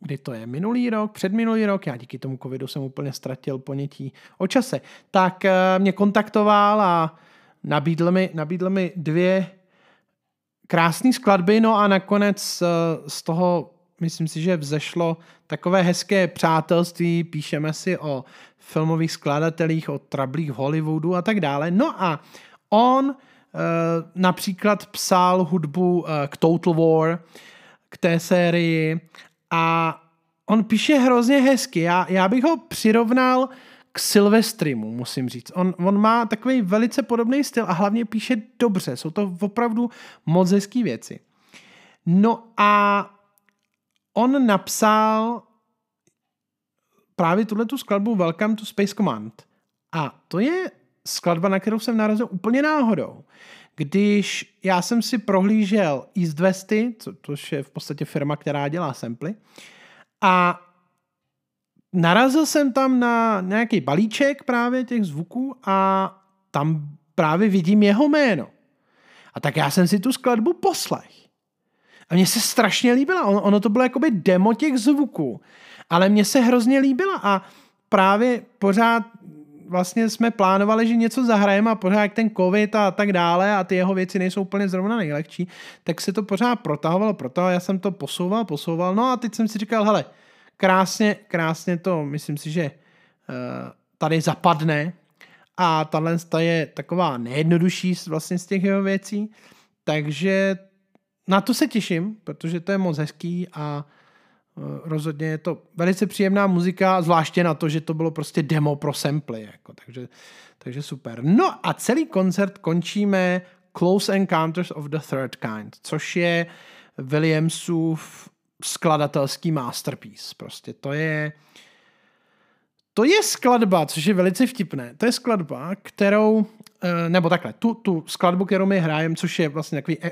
kdy to je, minulý rok, předminulý rok, já díky tomu covidu jsem úplně ztratil ponětí o čase, tak eh, mě kontaktoval a nabídl mi, nabídl mi dvě krásné skladby, no a nakonec eh, z toho myslím si, že vzešlo takové hezké přátelství, píšeme si o filmových skladatelích, o trablích v Hollywoodu a tak dále. No a on Eh, například psal hudbu eh, k Total War, k té sérii a on píše hrozně hezky. Já, já bych ho přirovnal k Silvestrimu, musím říct. On, on má takový velice podobný styl a hlavně píše dobře. Jsou to opravdu moc hezký věci. No a on napsal právě tuhle tu skladbu Welcome to Space Command. A to je skladba, na kterou jsem narazil úplně náhodou. když já jsem si prohlížel East Westy, co, což je v podstatě firma, která dělá samply, a narazil jsem tam na nějaký balíček právě těch zvuků a tam právě vidím jeho jméno. A tak já jsem si tu skladbu poslech. A mně se strašně líbila. Ono, ono to bylo jakoby demo těch zvuků. Ale mně se hrozně líbila a právě pořád vlastně jsme plánovali, že něco zahrajeme a pořád jak ten covid a tak dále a ty jeho věci nejsou úplně zrovna nejlehčí, tak se to pořád protahovalo, protahovalo, já jsem to posouval, posouval, no a teď jsem si říkal, hele, krásně, krásně to, myslím si, že uh, tady zapadne a tahle je taková nejjednodušší vlastně z těch jeho věcí, takže na to se těším, protože to je moc hezký a rozhodně je to velice příjemná muzika, zvláště na to, že to bylo prostě demo pro samply, jako, takže, takže super. No a celý koncert končíme Close Encounters of the Third Kind, což je Williamsův skladatelský masterpiece. Prostě to je to je skladba, což je velice vtipné. To je skladba, kterou, eh, nebo takhle, tu, tu skladbu, kterou my hrajeme, což je vlastně takový uh,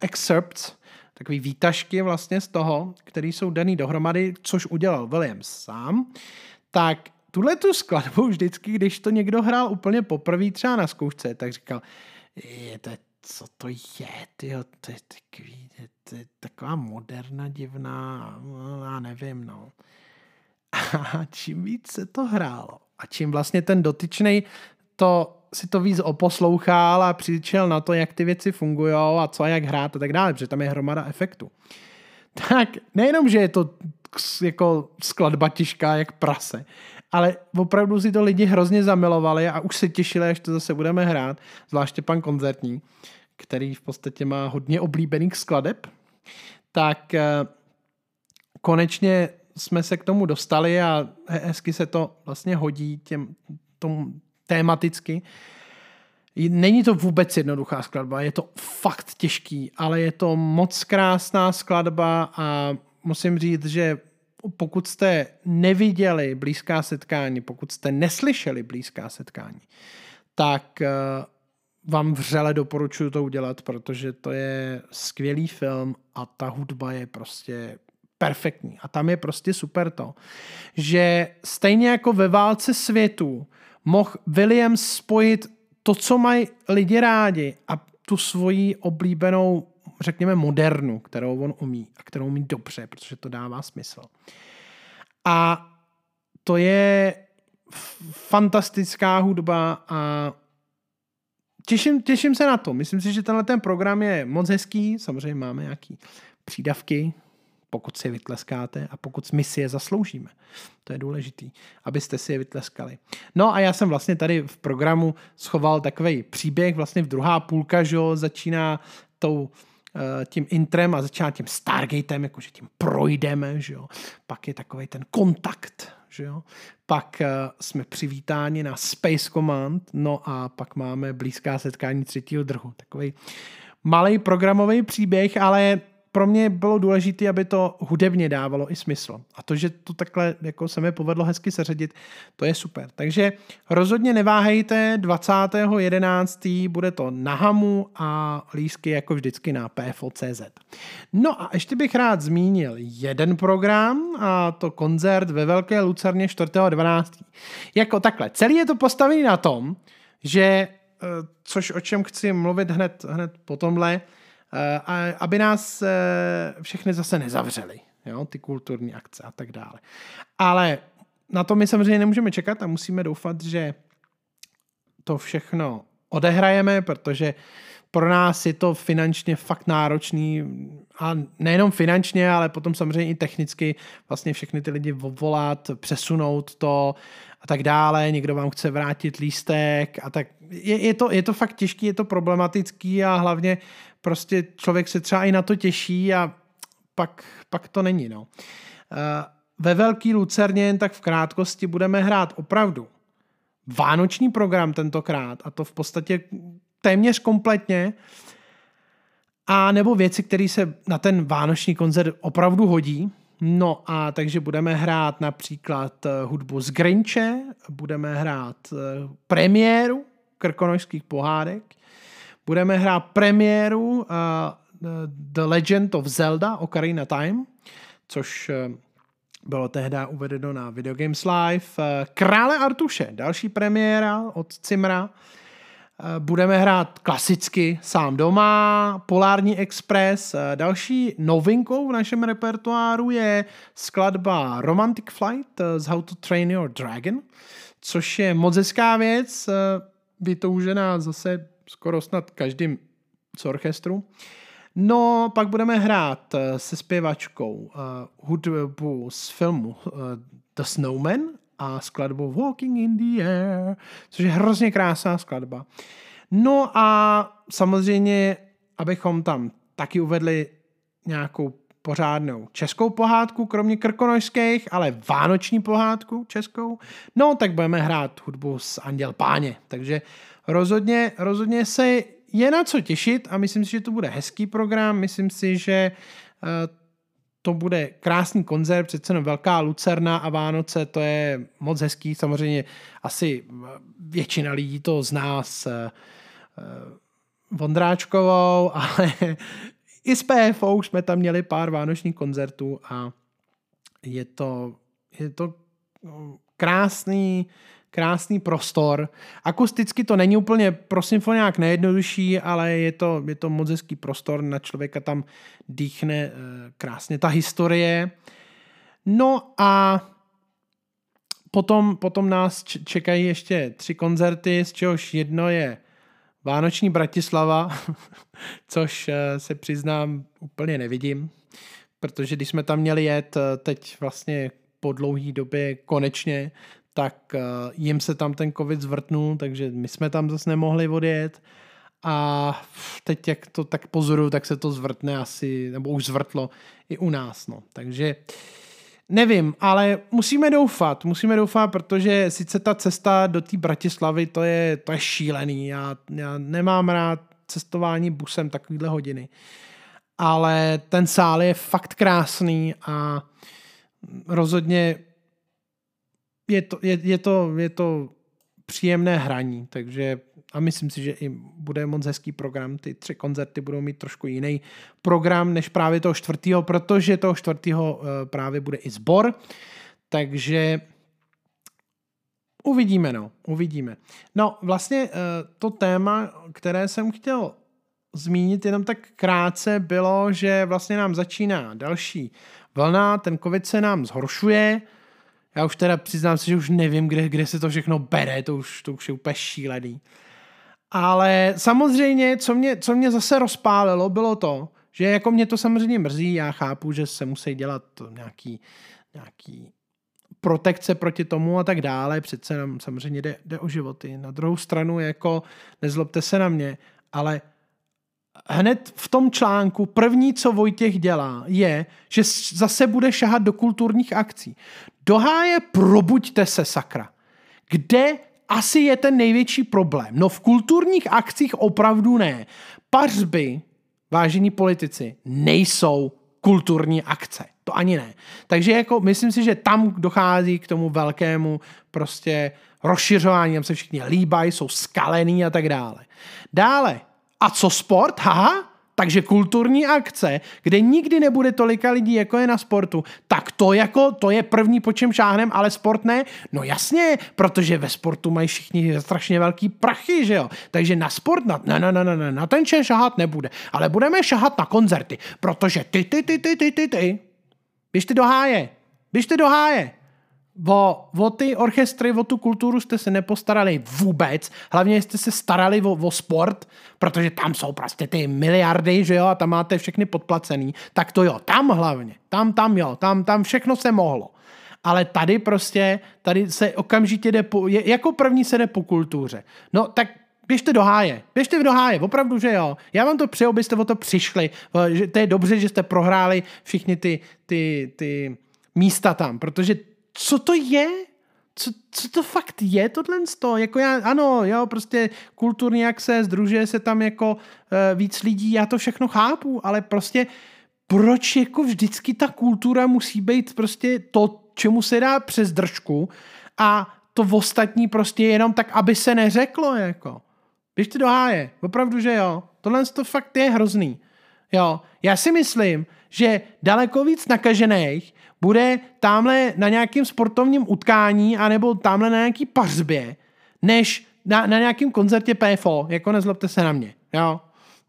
excerpt, takový výtažky vlastně z toho, který jsou daný dohromady, což udělal Williams sám, tak tuhle tu skladbu vždycky, když to někdo hrál úplně poprvé třeba na zkoušce, tak říkal, je to, co to je, tyjo, to je takový, to taková moderna divná, já nevím, no. A čím víc se to hrálo a čím vlastně ten dotyčný to si to víc oposlouchal a přičel na to, jak ty věci fungují a co a jak hrát a tak dále, protože tam je hromada efektů. Tak nejenom, že je to jako skladba těžká jak prase, ale opravdu si to lidi hrozně zamilovali a už se těšili, až to zase budeme hrát, zvláště pan koncertní, který v podstatě má hodně oblíbených skladeb, tak eh, konečně jsme se k tomu dostali a hezky se to vlastně hodí těm, tomu tématicky. Není to vůbec jednoduchá skladba, je to fakt těžký, ale je to moc krásná skladba a musím říct, že pokud jste neviděli blízká setkání, pokud jste neslyšeli blízká setkání, tak eh, vám vřele doporučuji to udělat, protože to je skvělý film a ta hudba je prostě perfektní. A tam je prostě super to, že stejně jako ve válce světů mohl Williams spojit to, co mají lidi rádi a tu svoji oblíbenou, řekněme, modernu, kterou on umí a kterou umí dobře, protože to dává smysl. A to je fantastická hudba a těším, těším se na to. Myslím si, že tenhle ten program je moc hezký. Samozřejmě máme nějaký přídavky, pokud si je vytleskáte a pokud my si je zasloužíme. To je důležitý, abyste si je vytleskali. No a já jsem vlastně tady v programu schoval takový příběh, vlastně v druhá půlka, že začíná tou eh, tím intrem a začíná tím Stargatem, jakože tím projdeme, že jo. Pak je takový ten kontakt, že jo. Pak uh, jsme přivítáni na Space Command, no a pak máme blízká setkání třetího druhu. Takový malý programový příběh, ale pro mě bylo důležité, aby to hudebně dávalo i smysl. A to, že to takhle jako se mi povedlo hezky seřadit, to je super. Takže rozhodně neváhejte, 20.11. bude to na Hamu a lísky jako vždycky na PFO.cz. No a ještě bych rád zmínil jeden program a to koncert ve Velké Lucerně 4.12. Jako takhle, celý je to postavený na tom, že, eh, což o čem chci mluvit hned, hned po tomhle, Eh, aby nás eh, všechny zase nezavřeli, jo, ty kulturní akce a tak dále. Ale na to my samozřejmě nemůžeme čekat a musíme doufat, že to všechno odehrajeme, protože pro nás je to finančně fakt náročný a nejenom finančně, ale potom samozřejmě i technicky vlastně všechny ty lidi volat, přesunout to a tak dále, někdo vám chce vrátit lístek a tak. Je, je, to, je to fakt těžký, je to problematický a hlavně prostě člověk se třeba i na to těší a pak, pak to není. No. Eh, ve Velký Lucerně jen tak v krátkosti budeme hrát opravdu vánoční program tentokrát a to v podstatě téměř kompletně a nebo věci, které se na ten vánoční koncert opravdu hodí. No a takže budeme hrát například eh, hudbu z Grinche, budeme hrát eh, premiéru krkonožských pohádek, budeme hrát premiéru uh, The Legend of Zelda Ocarina Time, což uh, bylo tehdy uvedeno na Video Games Live. Uh, Krále Artuše, další premiéra od Cimra. Uh, budeme hrát klasicky sám doma, Polární Express. Další novinkou v našem repertoáru je skladba Romantic Flight z How to Train Your Dragon, což je moc hezká věc, vytoužená zase skoro snad každým z orchestru. No, pak budeme hrát eh, se zpěvačkou uh, hudbu z filmu uh, The Snowman a skladbu Walking in the Air, což je hrozně krásná skladba. No a samozřejmě, abychom tam taky uvedli nějakou pořádnou českou pohádku, kromě krkonožských, ale vánoční pohádku českou, no tak budeme hrát hudbu z Anděl Páně. Takže rozhodně, rozhodně se je na co těšit a myslím si, že to bude hezký program, myslím si, že eh, to bude krásný koncert, přece jenom Velká Lucerna a Vánoce, to je moc hezký, samozřejmě asi většina lidí to zná s eh, Vondráčkovou, ale i s PFO už jsme tam měli pár vánočních koncertů a je to, je to krásný, krásný prostor. Akusticky to není úplně pro symfoniák nejjednodušší, ale je to, je to moc hezký prostor, na člověka tam dýchne eh, krásně ta historie. No a potom, potom nás čekají ještě tři koncerty, z čehož jedno je Vánoční Bratislava, což eh, se přiznám úplně nevidím, protože když jsme tam měli jet eh, teď vlastně po dlouhé době konečně, tak eh, jim se tam ten covid zvrtnul, takže my jsme tam zase nemohli odjet. A teď jak to tak pozoruju, tak se to zvrtne asi, nebo už zvrtlo i u nás, no. Takže nevím, ale musíme doufat, musíme doufat, protože sice ta cesta do té Bratislavy, to je, to je šílený, já, já nemám rád cestování busem takovýhle hodiny, ale ten sál je fakt krásný a rozhodně je to, je, je to, je to příjemné hraní, takže a myslím si, že i bude moc hezký program. Ty tři koncerty budou mít trošku jiný program než právě toho čtvrtého, protože toho čtvrtého eh, právě bude i sbor, takže uvidíme, no, uvidíme. No, vlastně eh, to téma, které jsem chtěl zmínit jenom tak krátce, bylo, že vlastně nám začíná další vlna, ten covid se nám zhoršuje, já už teda přiznám se, že už nevím, kde, kde se to všechno bere, to už, to už je úplně šílený. Ale samozřejmě, co mě, co mě zase rozpálilo, bylo to, že jako mě to samozřejmě mrzí, já chápu, že se musí dělat nějaký, nějaký protekce proti tomu a tak dále, přece nám samozřejmě jde, jde o životy. Na druhou stranu, jako nezlobte se na mě, ale hned v tom článku první, co Vojtěch dělá, je, že zase bude šahat do kulturních akcí. Doháje, probuďte se, sakra. Kde asi je ten největší problém? No v kulturních akcích opravdu ne. Pařby, vážení politici, nejsou kulturní akce. To ani ne. Takže jako myslím si, že tam dochází k tomu velkému prostě rozšiřování, tam se všichni líbají, jsou skalený a tak dále. Dále, a co sport? Haha, takže kulturní akce, kde nikdy nebude tolika lidí, jako je na sportu, tak to jako, to je první, po čem šáhnem, ale sport ne? No jasně, protože ve sportu mají všichni strašně velký prachy, že jo? Takže na sport, na, ne, ne, ne, ne, na ten čem šahat nebude, ale budeme šahat na koncerty, protože ty, ty, ty, ty, ty, ty, ty, běžte do háje, běžte do háje, O, o ty orchestry, o tu kulturu jste se nepostarali vůbec. Hlavně jste se starali o, o sport, protože tam jsou prostě ty miliardy, že jo, a tam máte všechny podplacený. Tak to jo, tam hlavně. Tam, tam jo, tam, tam všechno se mohlo. Ale tady prostě, tady se okamžitě jde po, je, jako první se jde po kultuře. No tak běžte do háje, běžte do háje, opravdu, že jo. Já vám to přeju, abyste o to přišli. Že to je dobře, že jste prohráli všichni ty, ty, ty místa tam, protože co to je? Co, co to fakt je tohle toho? Jako já, ano, jo, prostě kulturní akce, združuje se tam jako uh, víc lidí, já to všechno chápu, ale prostě proč jako vždycky ta kultura musí být prostě to, čemu se dá přes držku a to v ostatní prostě jenom tak, aby se neřeklo, jako. Běžte do háje, opravdu, že jo. Tohle to fakt je hrozný. Jo, já si myslím, že daleko víc nakažených bude tamhle na nějakém sportovním utkání anebo tamhle na nějaký pařbě, než na, na nějakém koncertě PFO, jako nezlobte se na mě, jo.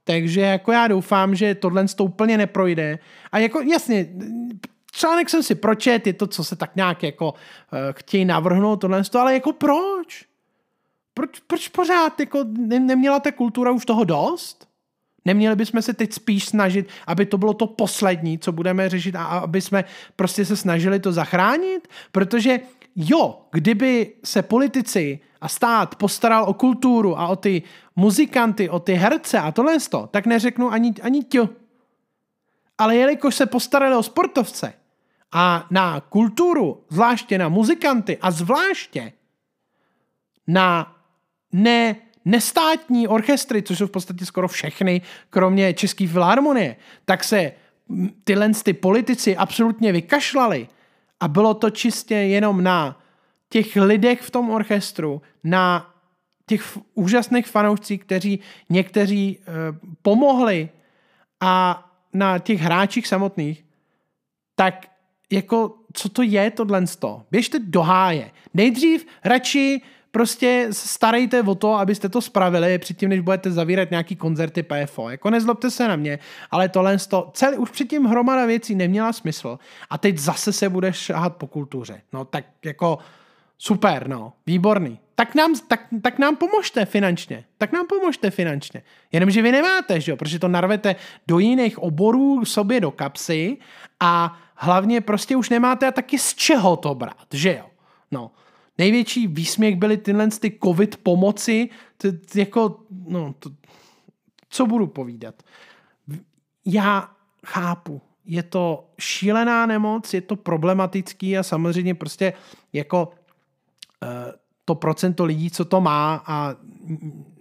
Takže jako já doufám, že tohle to úplně neprojde. A jako jasně, článek jsem si pročet, je to, co se tak nějak jako uh, chtějí navrhnout, tohle, ale jako proč? Proč, proč pořád jako ne, neměla ta kultura už toho dost? Neměli bychom se teď spíš snažit, aby to bylo to poslední, co budeme řešit a aby jsme prostě se snažili to zachránit? Protože jo, kdyby se politici a stát postaral o kulturu a o ty muzikanty, o ty herce a tohle to, tak neřeknu ani, ani tě. Ale jelikož se postarali o sportovce a na kulturu, zvláště na muzikanty a zvláště na ne nestátní orchestry, což jsou v podstatě skoro všechny, kromě České filharmonie, tak se tyhle ty politici absolutně vykašlali a bylo to čistě jenom na těch lidech v tom orchestru, na těch úžasných fanoušcích, kteří někteří e, pomohli a na těch hráčích samotných, tak jako co to je tohle? Běžte do háje. Nejdřív radši prostě starejte o to, abyste to spravili předtím, než budete zavírat nějaký koncerty PFO. Jako nezlobte se na mě, ale tohle to, celý, už předtím hromada věcí neměla smysl a teď zase se budeš šahat po kultuře. No tak jako super, no, výborný. Tak nám, tak, tak nám pomožte finančně. Tak nám pomožte finančně. Jenomže vy nemáte, že jo? protože to narvete do jiných oborů sobě do kapsy a hlavně prostě už nemáte a taky z čeho to brát, že jo? No, Největší výsměch byly tyhle ty covid pomoci, to, jako, no, to, co budu povídat. Já chápu, je to šílená nemoc, je to problematický a samozřejmě prostě jako eh, to procento lidí, co to má a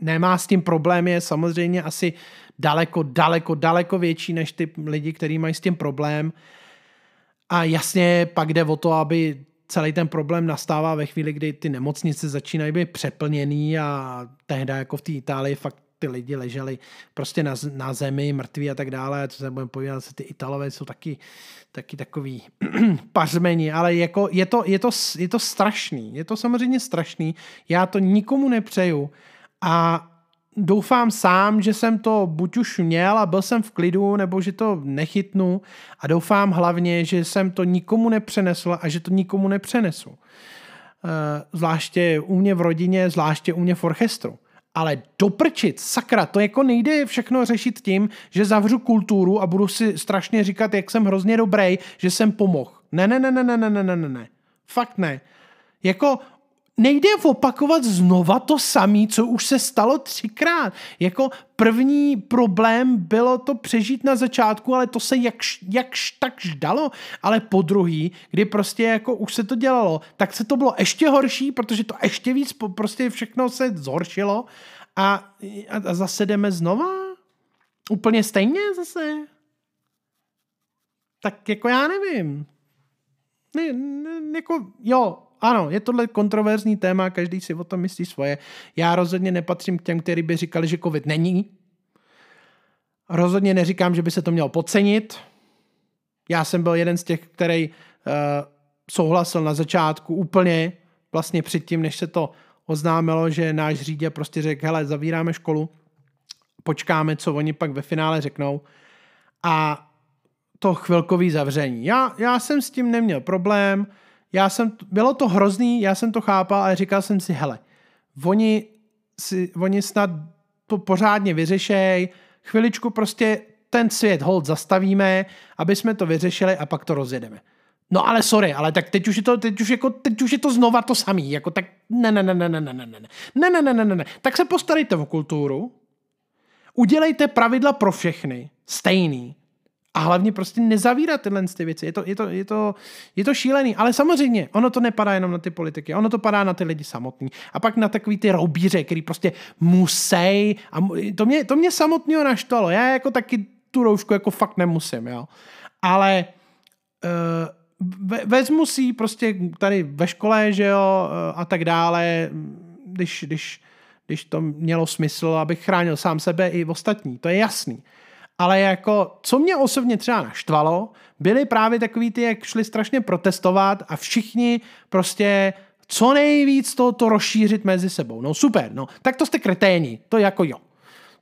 nemá s tím problém, je samozřejmě asi daleko, daleko, daleko větší než ty lidi, kteří mají s tím problém. A jasně pak jde o to, aby celý ten problém nastává ve chvíli, kdy ty nemocnice začínají být přeplněný a tehdy jako v té Itálii fakt ty lidi leželi prostě na, na zemi, mrtví a tak dále, co se budeme povídat, ty Italové jsou taky, taky takový pařmeni, ale jako je, to, je, to, je to strašný, je to samozřejmě strašný, já to nikomu nepřeju a doufám sám, že jsem to buď už měl a byl jsem v klidu, nebo že to nechytnu a doufám hlavně, že jsem to nikomu nepřenesl a že to nikomu nepřenesu. Eh, zvláště u mě v rodině, zvláště u mě v orchestru. Ale doprčit, sakra, to jako nejde všechno řešit tím, že zavřu kulturu a budu si strašně říkat, jak jsem hrozně dobrý, že jsem pomohl. Ne, ne, ne, ne, ne, ne, ne, ne, ne. Fakt ne. Jako nejde opakovat znova to samé, co už se stalo třikrát. Jako první problém bylo to přežít na začátku, ale to se jakž, jakž takž dalo. Ale po druhý, kdy prostě jako už se to dělalo, tak se to bylo ještě horší, protože to ještě víc prostě všechno se zhoršilo a, a, zase jdeme znova? Úplně stejně zase? Tak jako já nevím. Ne, ne, jako, jo, ano, je tohle kontroverzní téma, každý si o tom myslí svoje. Já rozhodně nepatřím k těm, kteří by říkali, že covid není. Rozhodně neříkám, že by se to mělo podcenit. Já jsem byl jeden z těch, který uh, souhlasil na začátku úplně, vlastně předtím, než se to oznámilo, že náš řítě prostě řekl, hele, zavíráme školu, počkáme, co oni pak ve finále řeknou. A to chvilkový zavření. Já, já jsem s tím neměl problém, já jsem, bylo to hrozný, já jsem to chápal, ale říkal jsem si, hele, oni, si, oni snad to pořádně vyřešej, chviličku prostě ten svět hold zastavíme, aby jsme to vyřešili a pak to rozjedeme. No ale sorry, ale tak teď už je to, teď už jako, teď už je to znova to samý, jako tak ne, ne, ne, ne, ne, ne, ne, ne, ne, ne, ne, ne, ne, ne, tak se postarejte o kulturu, udělejte pravidla pro všechny, stejný, a hlavně prostě nezavírat tyhle ty věci. Je to, je, to, je, to, je to šílený. Ale samozřejmě, ono to nepadá jenom na ty politiky, ono to padá na ty lidi samotní. A pak na takový ty roubíře, který prostě musí. A to mě, to mě samotného naštvalo. Já jako taky tu roušku jako fakt nemusím, jo. Ale uh, vezmu si prostě tady ve škole, že jo, uh, a tak dále, když, když když to mělo smysl, abych chránil sám sebe i ostatní. To je jasný. Ale jako, co mě osobně třeba naštvalo, byly právě takový ty, jak šli strašně protestovat a všichni prostě co nejvíc to, to rozšířit mezi sebou. No super, no. Tak to jste kreténi, to jako jo.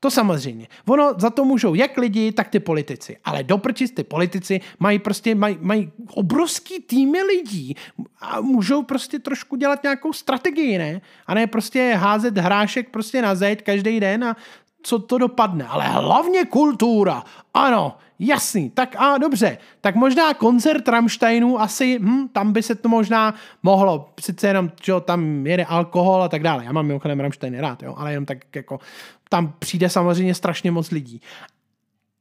To samozřejmě. Ono za to můžou jak lidi, tak ty politici. Ale doprči ty politici mají prostě mají, mají obrovský týmy lidí a můžou prostě trošku dělat nějakou strategii, ne? A ne prostě házet hrášek prostě na zeď každý den a co to dopadne. Ale hlavně kultura. Ano, jasný. Tak a dobře. Tak možná koncert Rammsteinů asi, hm, tam by se to možná mohlo. Sice jenom, že tam jede alkohol a tak dále. Já mám mimochodem Rammsteiny rád, jo, ale jenom tak jako tam přijde samozřejmě strašně moc lidí.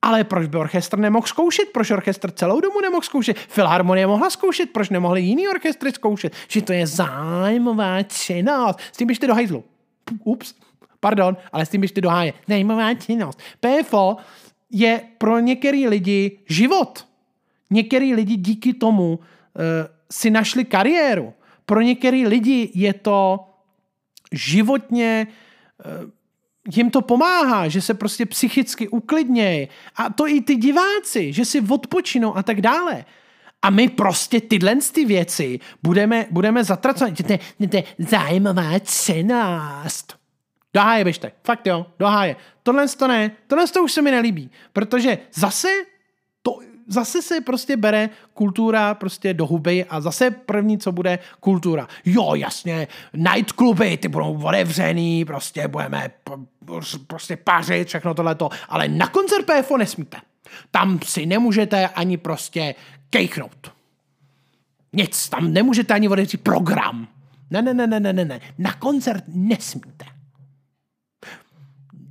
Ale proč by orchestr nemohl zkoušet? Proč orchestr celou dobu nemohl zkoušet? Filharmonie mohla zkoušet, proč nemohli jiný orchestry zkoušet? Že to je zájmová činnost. S tím běžte do hajzlu. Ups, pardon, ale s tím běžte do háje. Zájmová činnost. PFO je pro některý lidi život. Některý lidi díky tomu uh, si našli kariéru. Pro některý lidi je to životně uh, jim to pomáhá, že se prostě psychicky uklidnějí. A to i ty diváci, že si odpočinou a tak dále. A my prostě tyhle ty věci budeme, budeme zatracovat. To je zájmová cenost. Do háje běžte. Fakt jo, do háje. Tohle to ne, tohle to už se mi nelíbí, protože zase to, zase se prostě bere kultura prostě do huby a zase první, co bude, kultura. Jo, jasně, nightcluby, ty budou otevřený, prostě budeme prostě pařit, všechno tohleto, ale na koncert PFO nesmíte. Tam si nemůžete ani prostě kejchnout. Nic, tam nemůžete ani otevřít program. Ne, ne, ne, ne, ne, ne, na koncert nesmíte.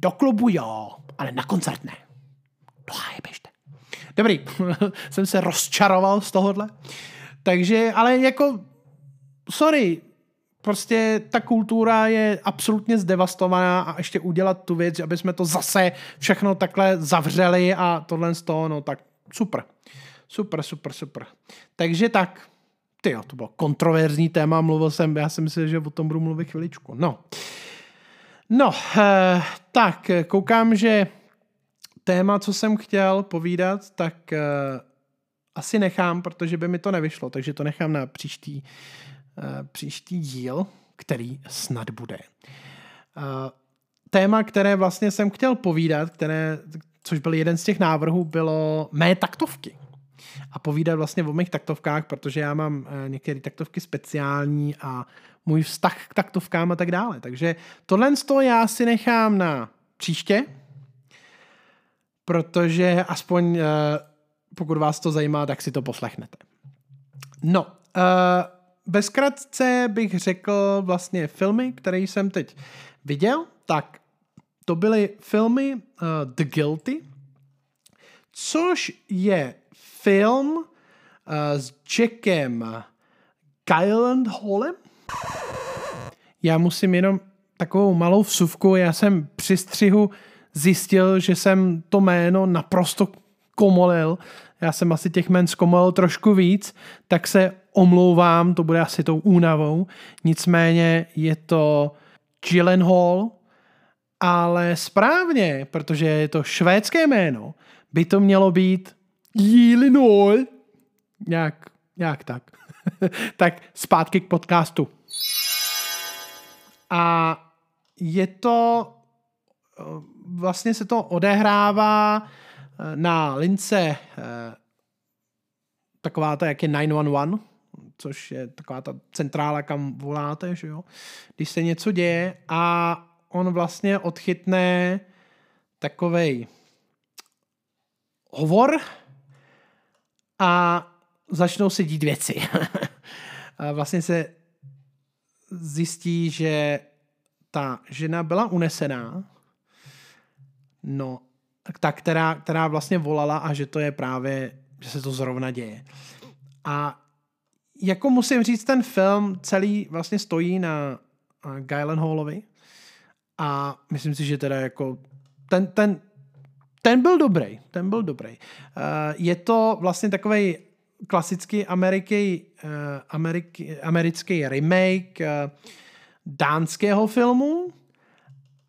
Do klubu jo, ale na koncert ne. Do háje běžte. Dobrý, jsem se rozčaroval z tohohle. Takže, ale jako, sorry, prostě ta kultura je absolutně zdevastovaná a ještě udělat tu věc, aby jsme to zase všechno takhle zavřeli a tohle z toho, no tak super. Super, super, super. Takže tak, ty jo, to bylo kontroverzní téma, mluvil jsem, já si myslím, že o tom budu mluvit chviličku. No, no, eh, tak, koukám, že téma, co jsem chtěl povídat, tak eh, asi nechám, protože by mi to nevyšlo, takže to nechám na příští, eh, příští díl, který snad bude. Téma, které vlastně jsem chtěl povídat, které, což byl jeden z těch návrhů, bylo mé taktovky. A povídat vlastně o mých taktovkách, protože já mám některé taktovky speciální a můj vztah k taktovkám a tak dále. Takže tohle já si nechám na příště, protože aspoň uh, pokud vás to zajímá, tak si to poslechnete. No, uh, bezkratce bych řekl vlastně filmy, které jsem teď viděl, tak to byly filmy uh, The Guilty, což je film s Jackem Gyllenhaalem. Já musím jenom takovou malou vsuvku, já jsem při střihu zjistil, že jsem to jméno naprosto komolil. Já jsem asi těch jmen zkomolil trošku víc, tak se omlouvám, to bude asi tou únavou. Nicméně je to Gyllenhaal, ale správně, protože je to švédské jméno, by to mělo být Gyllenhaal. Nějak, nějak tak. tak zpátky k podcastu. A je to vlastně se to odehrává eh, na lince eh, taková ta, jak je 911, což je taková ta centrála, kam voláte, že jo, když se něco děje a on vlastně odchytne takovej hovor a začnou se dít věci. vlastně se zjistí, že ta žena byla unesená No, ta, která, která vlastně volala a že to je právě, že se to zrovna děje. A jako musím říct, ten film celý vlastně stojí na Hallovi a myslím si, že teda jako ten, ten, ten byl dobrý, ten byl dobrý. Uh, je to vlastně takový klasický americký, uh, americký, americký remake uh, dánského filmu,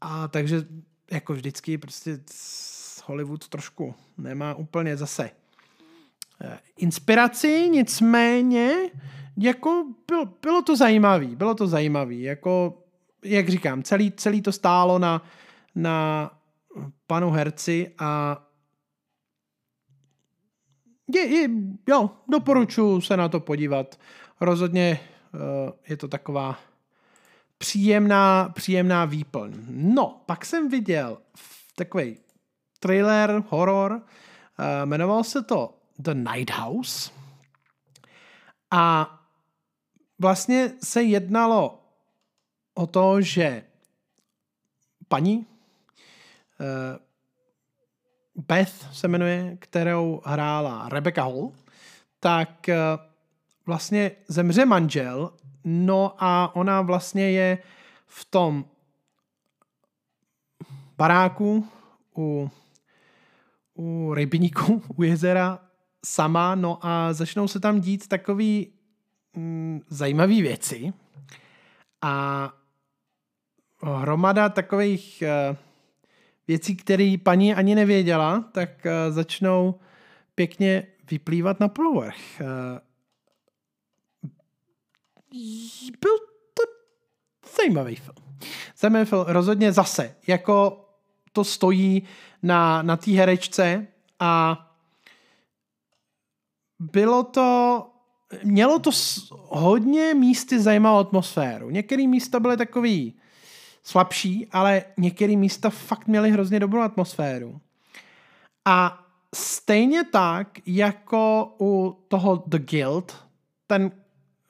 a takže jako vždycky prostě Hollywood trošku nemá úplně zase eh, inspiraci, nicméně jako bylo, bylo to zajímavý, bylo to zajímavý, jako jak říkám, celý, celý to stálo na, na panu herci a je, je, jo, doporučuji se na to podívat. Rozhodně uh, je to taková příjemná, příjemná výplň. No, pak jsem viděl takový trailer, horor, uh, jmenoval se to The Night House a vlastně se jednalo o to, že paní uh, Beth se jmenuje, kterou hrála Rebecca Hall, tak uh, vlastně zemře manžel, no a ona vlastně je v tom baráku u, u rybníku, u jezera sama, no a začnou se tam dít takový mm, zajímavé věci. A hromada takových uh, věcí, které paní ani nevěděla, tak uh, začnou pěkně vyplývat na povrch. Uh, byl to zajímavý film. Zajímavý film, rozhodně zase, jako to stojí na, na té herečce a bylo to, mělo to hodně místy zajímavou atmosféru. Některé místa byly takový slabší, ale některé místa fakt měly hrozně dobrou atmosféru. A stejně tak, jako u toho The Guild, ten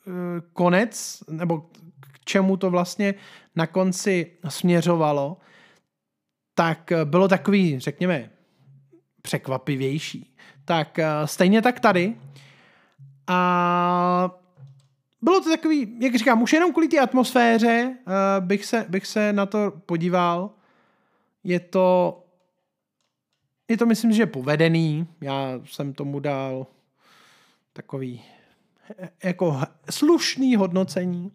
Eh, konec, nebo k čemu to vlastně na konci směřovalo, tak eh, bylo takový, řekněme, překvapivější. Tak eh, stejně tak tady. A bylo to takový, jak říkám, už jenom kvůli té atmosféře bych, se, bych se na to podíval. Je to, je to myslím, že povedený. Já jsem tomu dal takový jako slušný hodnocení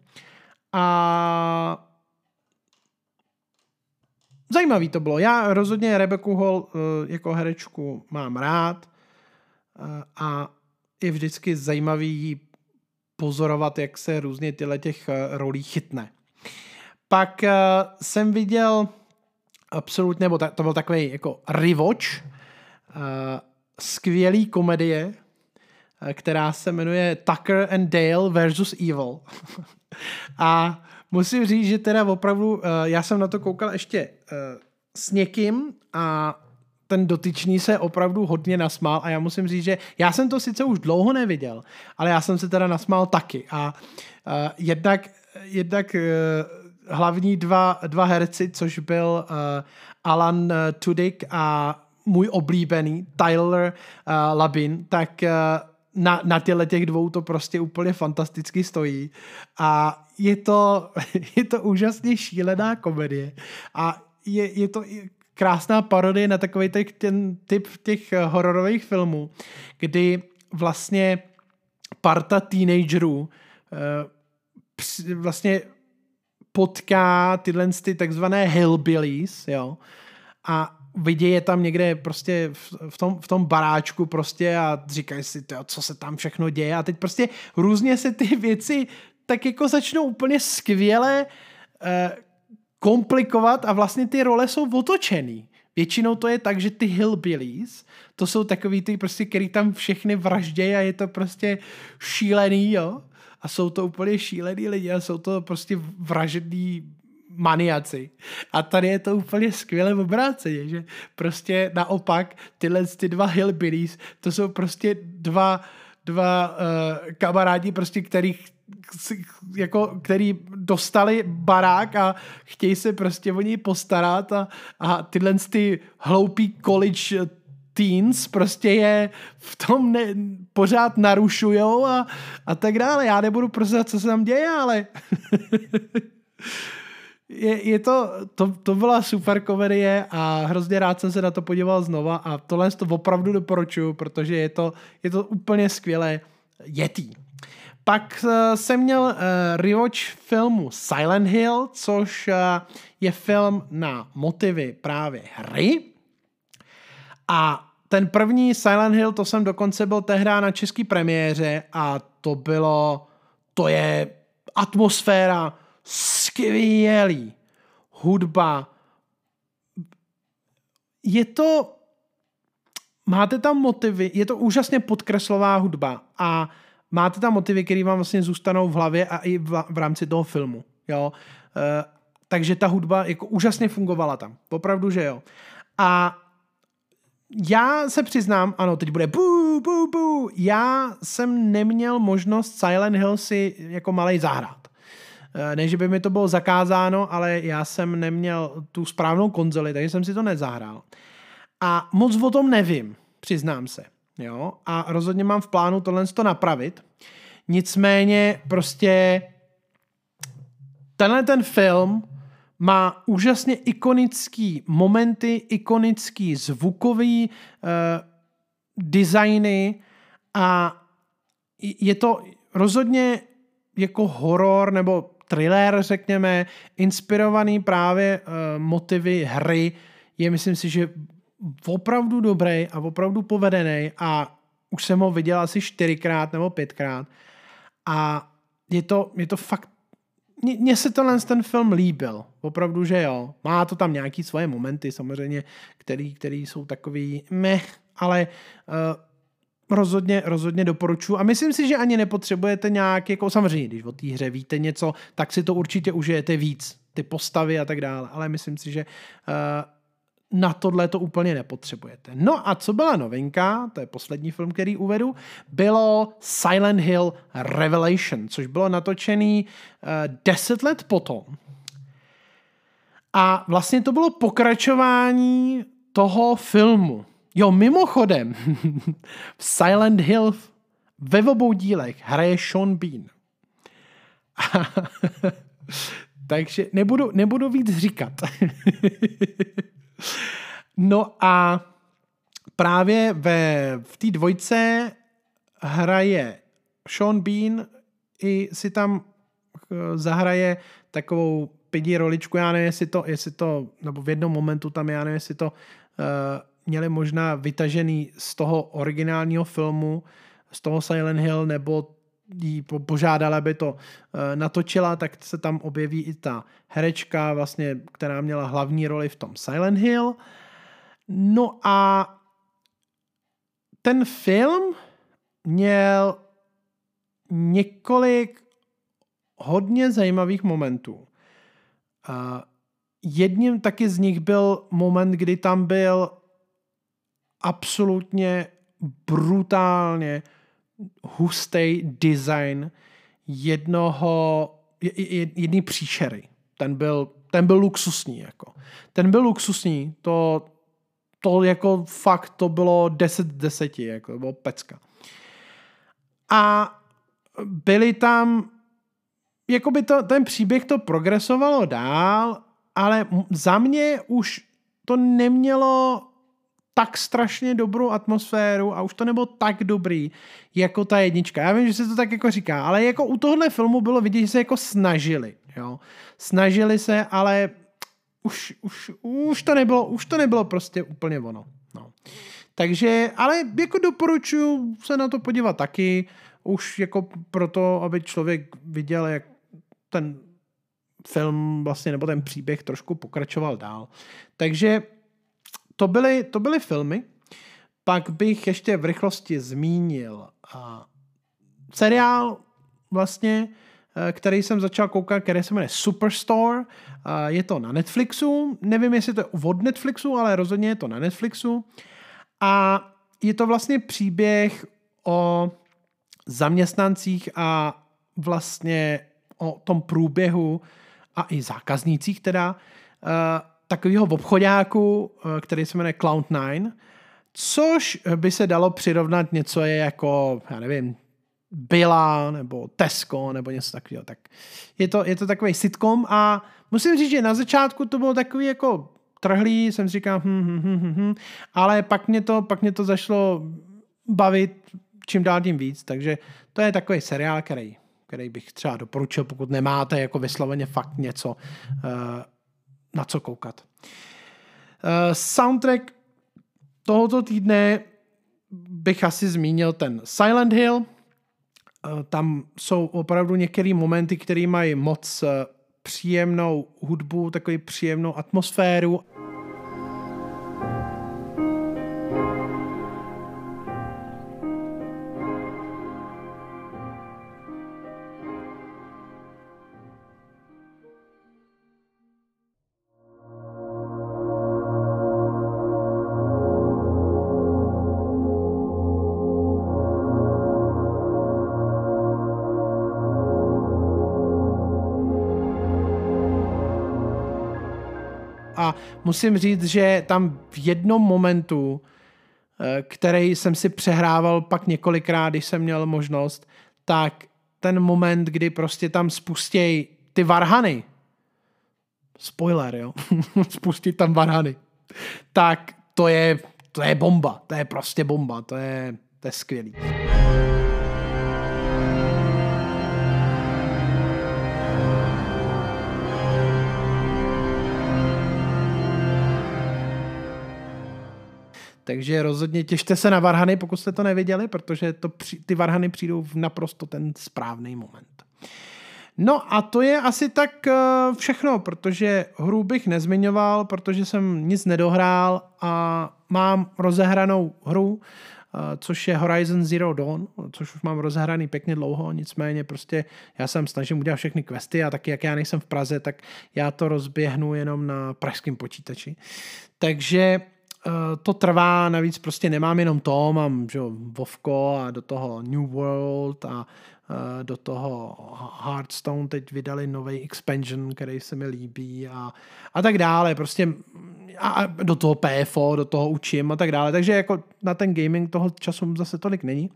a zajímavý to bylo. Já rozhodně Rebeku Hall eh, jako herečku mám rád eh, a je vždycky zajímavý pozorovat, jak se různě tyhle těch eh, rolí chytne. Pak jsem viděl absolutně, nebo to byl takový jako rewatch, skvělý komedie, Eh, která se jmenuje Tucker and Dale versus Evil. a musím říct, že teda opravdu, eh, já jsem na to koukal ještě eh, s někým a ten dotyčný se opravdu hodně nasmál a já musím říct, že já jsem to sice už dlouho neviděl, ale já jsem se teda nasmál taky a uh, jednak, jednak uh, hlavní dva, dva herci, což byl uh, Alan uh, Tudyk a můj oblíbený Tyler uh, Labin, tak uh, na, na těle těch dvou to prostě úplně fantasticky stojí. A je to, je to úžasně šílená komedie. A je, je to krásná parodie na takový ten, typ těch hororových filmů, kdy vlastně parta teenagerů uh, vlastně potká tyhle ty takzvané hillbillies, jo, a vidí je tam někde prostě v tom, v tom baráčku prostě a říkají si, to, co se tam všechno děje? A teď prostě různě se ty věci tak jako začnou úplně skvěle eh, komplikovat a vlastně ty role jsou otočený. Většinou to je tak, že ty hillbillies, to jsou takový ty prostě, který tam všechny vraždějí a je to prostě šílený, jo. A jsou to úplně šílený lidi a jsou to prostě vražední maniaci. A tady je to úplně skvěle obráceně, že prostě naopak tyhle ty dva hillbillies, to jsou prostě dva, dva uh, kamarádi, prostě kterých jako, který dostali barák a chtějí se prostě o něj postarat a, a tyhle ty hloupý college teens prostě je v tom ne, pořád narušujou a, a tak dále. Já nebudu prozat, co se tam děje, ale je, je to, to, to byla super komedie a hrozně rád jsem se na to podíval znova a tohle to opravdu doporučuju, protože je to, je to úplně skvělé jetý. Pak uh, jsem měl uh, rewatch filmu Silent Hill, což uh, je film na motivy právě hry. A ten první Silent Hill, to jsem dokonce byl tehdy na české premiéře a to bylo, to je atmosféra skvělý. Hudba. Je to, máte tam motivy, je to úžasně podkreslová hudba a máte tam motivy, které vám vlastně zůstanou v hlavě a i v, v rámci toho filmu. Jo? E, takže ta hudba jako úžasně fungovala tam. Opravdu, že jo. A já se přiznám, ano, teď bude bu, bu, bu. Já jsem neměl možnost Silent Hill si jako malej zahrát. Eh, ne, že by mi to bylo zakázáno, ale já jsem neměl tu správnou konzoli, takže jsem si to nezahrál. A moc o tom nevím, přiznám se. Jo? A rozhodně mám v plánu tohle to napravit. Nicméně prostě tenhle ten film má úžasně ikonický momenty, ikonický zvukový uh, designy a je to rozhodně jako horor nebo thriller, řekněme, inspirovaný právě uh, motivy hry, je myslím si, že opravdu dobrý a opravdu povedený a už jsem ho viděl asi čtyřikrát nebo pětkrát a je to, je to fakt mně se tenhle ten film líbil, opravdu, že jo. Má to tam nějaký svoje momenty samozřejmě, který, který jsou takový meh, ale uh, rozhodně, rozhodně doporučuji. A myslím si, že ani nepotřebujete nějak, jako samozřejmě, když o té hře víte něco, tak si to určitě užijete víc, ty postavy a tak dále. Ale myslím si, že uh, na tohle to úplně nepotřebujete. No a co byla novinka, to je poslední film, který uvedu, bylo Silent Hill Revelation, což bylo natočený uh, deset let potom. A vlastně to bylo pokračování toho filmu. Jo, mimochodem, v Silent Hill ve obou dílech hraje Sean Bean. Takže nebudu, nebudu víc říkat. No a právě ve, v té dvojce hraje Sean Bean i si tam eh, zahraje takovou pidi roličku, já nevím, jestli to, jestli to, nebo v jednom momentu tam, já nevím, jestli to uh, měli možná vytažený z toho originálního filmu, z toho Silent Hill, nebo jí požádala, aby to eh, natočila, tak se tam objeví i ta herečka, vlastně, která měla hlavní roli v tom Silent Hill. No a ten film měl několik hodně zajímavých momentů. A jedním taky z nich byl moment, kdy tam byl absolutně brutálně hustý design jednoho, jedný příšery. Ten byl, ten byl luxusní. Jako. Ten byl luxusní, to, to jako fakt to bylo 10 10, jako, to bylo pecka. A byli tam, jako by to, ten příběh to progresovalo dál, ale za mě už to nemělo tak strašně dobrou atmosféru a už to nebylo tak dobrý jako ta jednička. Já vím, že se to tak jako říká, ale jako u tohle filmu bylo vidět, že se jako snažili. Jo? Snažili se, ale už, už, už, to nebylo, už to nebylo prostě úplně ono. No. Takže, ale jako doporučuji se na to podívat taky, už jako proto, aby člověk viděl, jak ten film vlastně, nebo ten příběh trošku pokračoval dál. Takže to byly, to byly filmy. Pak bych ještě v rychlosti zmínil uh, seriál vlastně, uh, který jsem začal koukat, který se jmenuje Superstore. Uh, je to na Netflixu. Nevím, jestli to je od Netflixu, ale rozhodně je to na Netflixu. A je to vlastně příběh o zaměstnancích a vlastně o tom průběhu a i zákaznících teda uh, takového obchodáku, eh, který se jmenuje Cloud9, což by se dalo přirovnat něco je jako, já nevím, Bila nebo Tesco nebo něco takového. Tak je to, je to takový sitcom a musím říct, že na začátku to bylo takový jako trhlý, jsem si říkal, hm, hm, hm, hm, hm, ale pak mě, to, pak mě to zašlo bavit čím dál tím víc, takže to je takový seriál, který, který bych třeba doporučil, pokud nemáte jako vysloveně fakt něco, na co koukat. Soundtrack tohoto týdne bych asi zmínil ten Silent Hill. Tam jsou opravdu některé momenty, které mají moc příjemnou hudbu, takový příjemnou atmosféru. Musím říct, že tam v jednom momentu, eh, který jsem si přehrával pak několikrát, když jsem měl možnost, tak ten moment, kdy prostě tam spustěj ty varhany, spoiler, jo, spustit tam varhany, tak to je, to je bomba, to je prostě bomba, to je, to je skvělý. Takže rozhodně těšte se na varhany, pokud jste to neviděli, protože to, ty varhany přijdou v naprosto ten správný moment. No a to je asi tak eh, všechno, protože hru bych nezmiňoval, protože jsem nic nedohrál a mám rozehranou hru, eh, což je Horizon Zero Dawn, což už mám rozehraný pěkně dlouho, nicméně prostě já jsem snažím udělat všechny questy a taky jak já nejsem v Praze, tak já to rozběhnu jenom na pražském počítači. Takže to trvá, navíc prostě nemám jenom to, mám že, Vovko a do toho New World a uh, do toho Hearthstone teď vydali nový expansion, který se mi líbí a, a tak dále, prostě a, a do toho PFO, do toho učím a tak dále, takže jako na ten gaming toho času zase tolik není.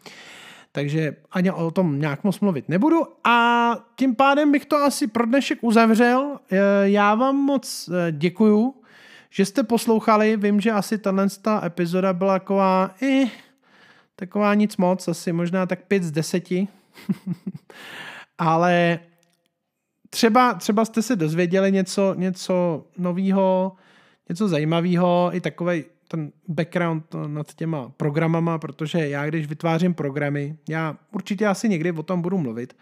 Takže ani o tom nějak moc mluvit nebudu a tím pádem bych to asi pro dnešek uzavřel. Eh, já vám moc děkuju že jste poslouchali. Vím, že asi tahle epizoda byla taková, eh, taková nic moc, asi možná tak 5 z 10. Ale třeba, třeba jste se dozvěděli něco, něco nového, něco zajímavého, i takový ten background nad těma programama, protože já, když vytvářím programy, já určitě asi někdy o tom budu mluvit,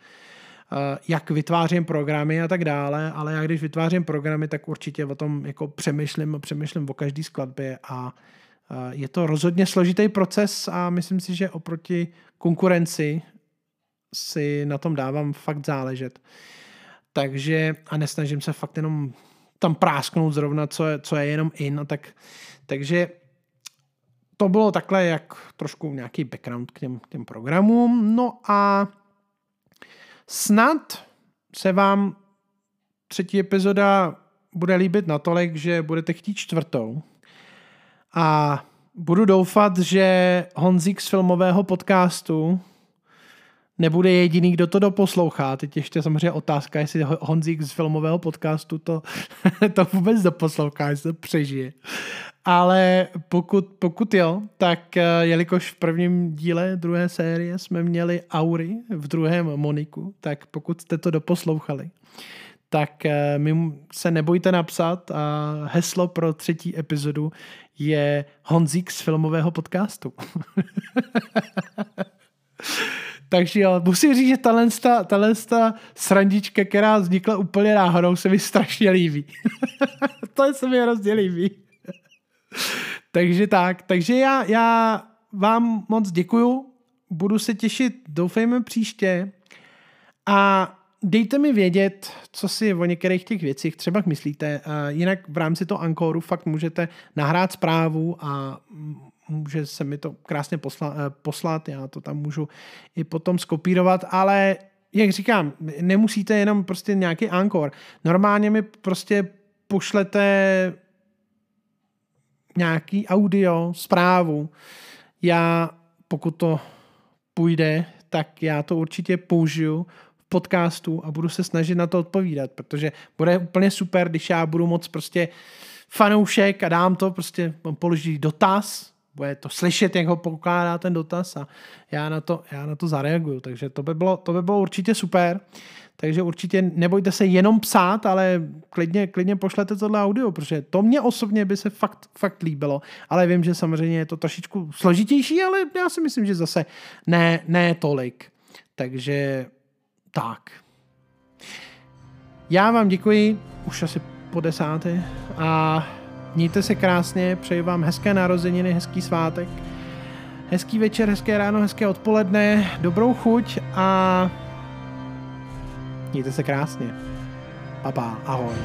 jak vytvářím programy a tak dále, ale já když vytvářím programy, tak určitě o tom jako přemýšlím, přemýšlím o každé skladbě a eh, je to rozhodně složitý proces a myslím si, že oproti konkurenci si na tom dávám fakt záležet. Takže a nesnažím se fakt jenom tam prásknout zrovna, co je, co je jenom in. A tak, takže to bylo takhle jak trošku nějaký background k těm, k těm programům. No a Snad se vám třetí epizoda bude líbit natolik, že budete chtít čtvrtou. A budu doufat, že Honzík z filmového podcastu nebude jediný, kdo to doposlouchá. Teď ještě samozřejmě otázka, jestli Honzík z filmového podcastu to, to vůbec doposlouchá, jestli to přežije. Ale pokud, pokud jo, tak eh, jelikož v prvním díle druhé série jsme měli Aury, v druhém Moniku, tak pokud jste to doposlouchali, tak eh, mi se nebojte napsat a heslo pro třetí epizodu je Honzík z filmového podcastu. Takže jo, musím říct, že tahle, tahle srandička, která vznikla úplně náhodou, se mi strašně líbí. to se mi hrozně líbí. takže tak, takže já, já vám moc děkuju, budu se těšit, doufejme příště a dejte mi vědět, co si o některých těch věcích třeba myslíte. Jinak v rámci toho Ankoru fakt můžete nahrát zprávu a může se mi to krásně posla, eh, poslat, já to tam můžu i potom skopírovat, ale jak říkám, nemusíte jenom prostě nějaký Ankor. Normálně mi prostě pošlete nějaký audio, zprávu. Já, pokud to půjde, tak já to určitě použiju v podcastu a budu se snažit na to odpovídat, protože bude úplně super, když já budu moc prostě fanoušek a dám to, prostě položit dotaz, bude to slyšet, jak ho pokládá ten dotaz a já na to, já na to zareaguju. Takže to by, bylo, to by bylo určitě super. Takže určitě nebojte se jenom psát, ale klidně, klidně pošlete tohle audio, protože to mě osobně by se fakt, fakt líbilo. Ale vím, že samozřejmě je to trošičku složitější, ale já si myslím, že zase ne, ne tolik. Takže tak. Já vám děkuji, už asi po desáté a mějte se krásně, přeji vám hezké narozeniny, hezký svátek, hezký večer, hezké ráno, hezké odpoledne, dobrou chuť a mějte se krásně. Papa, ahoj.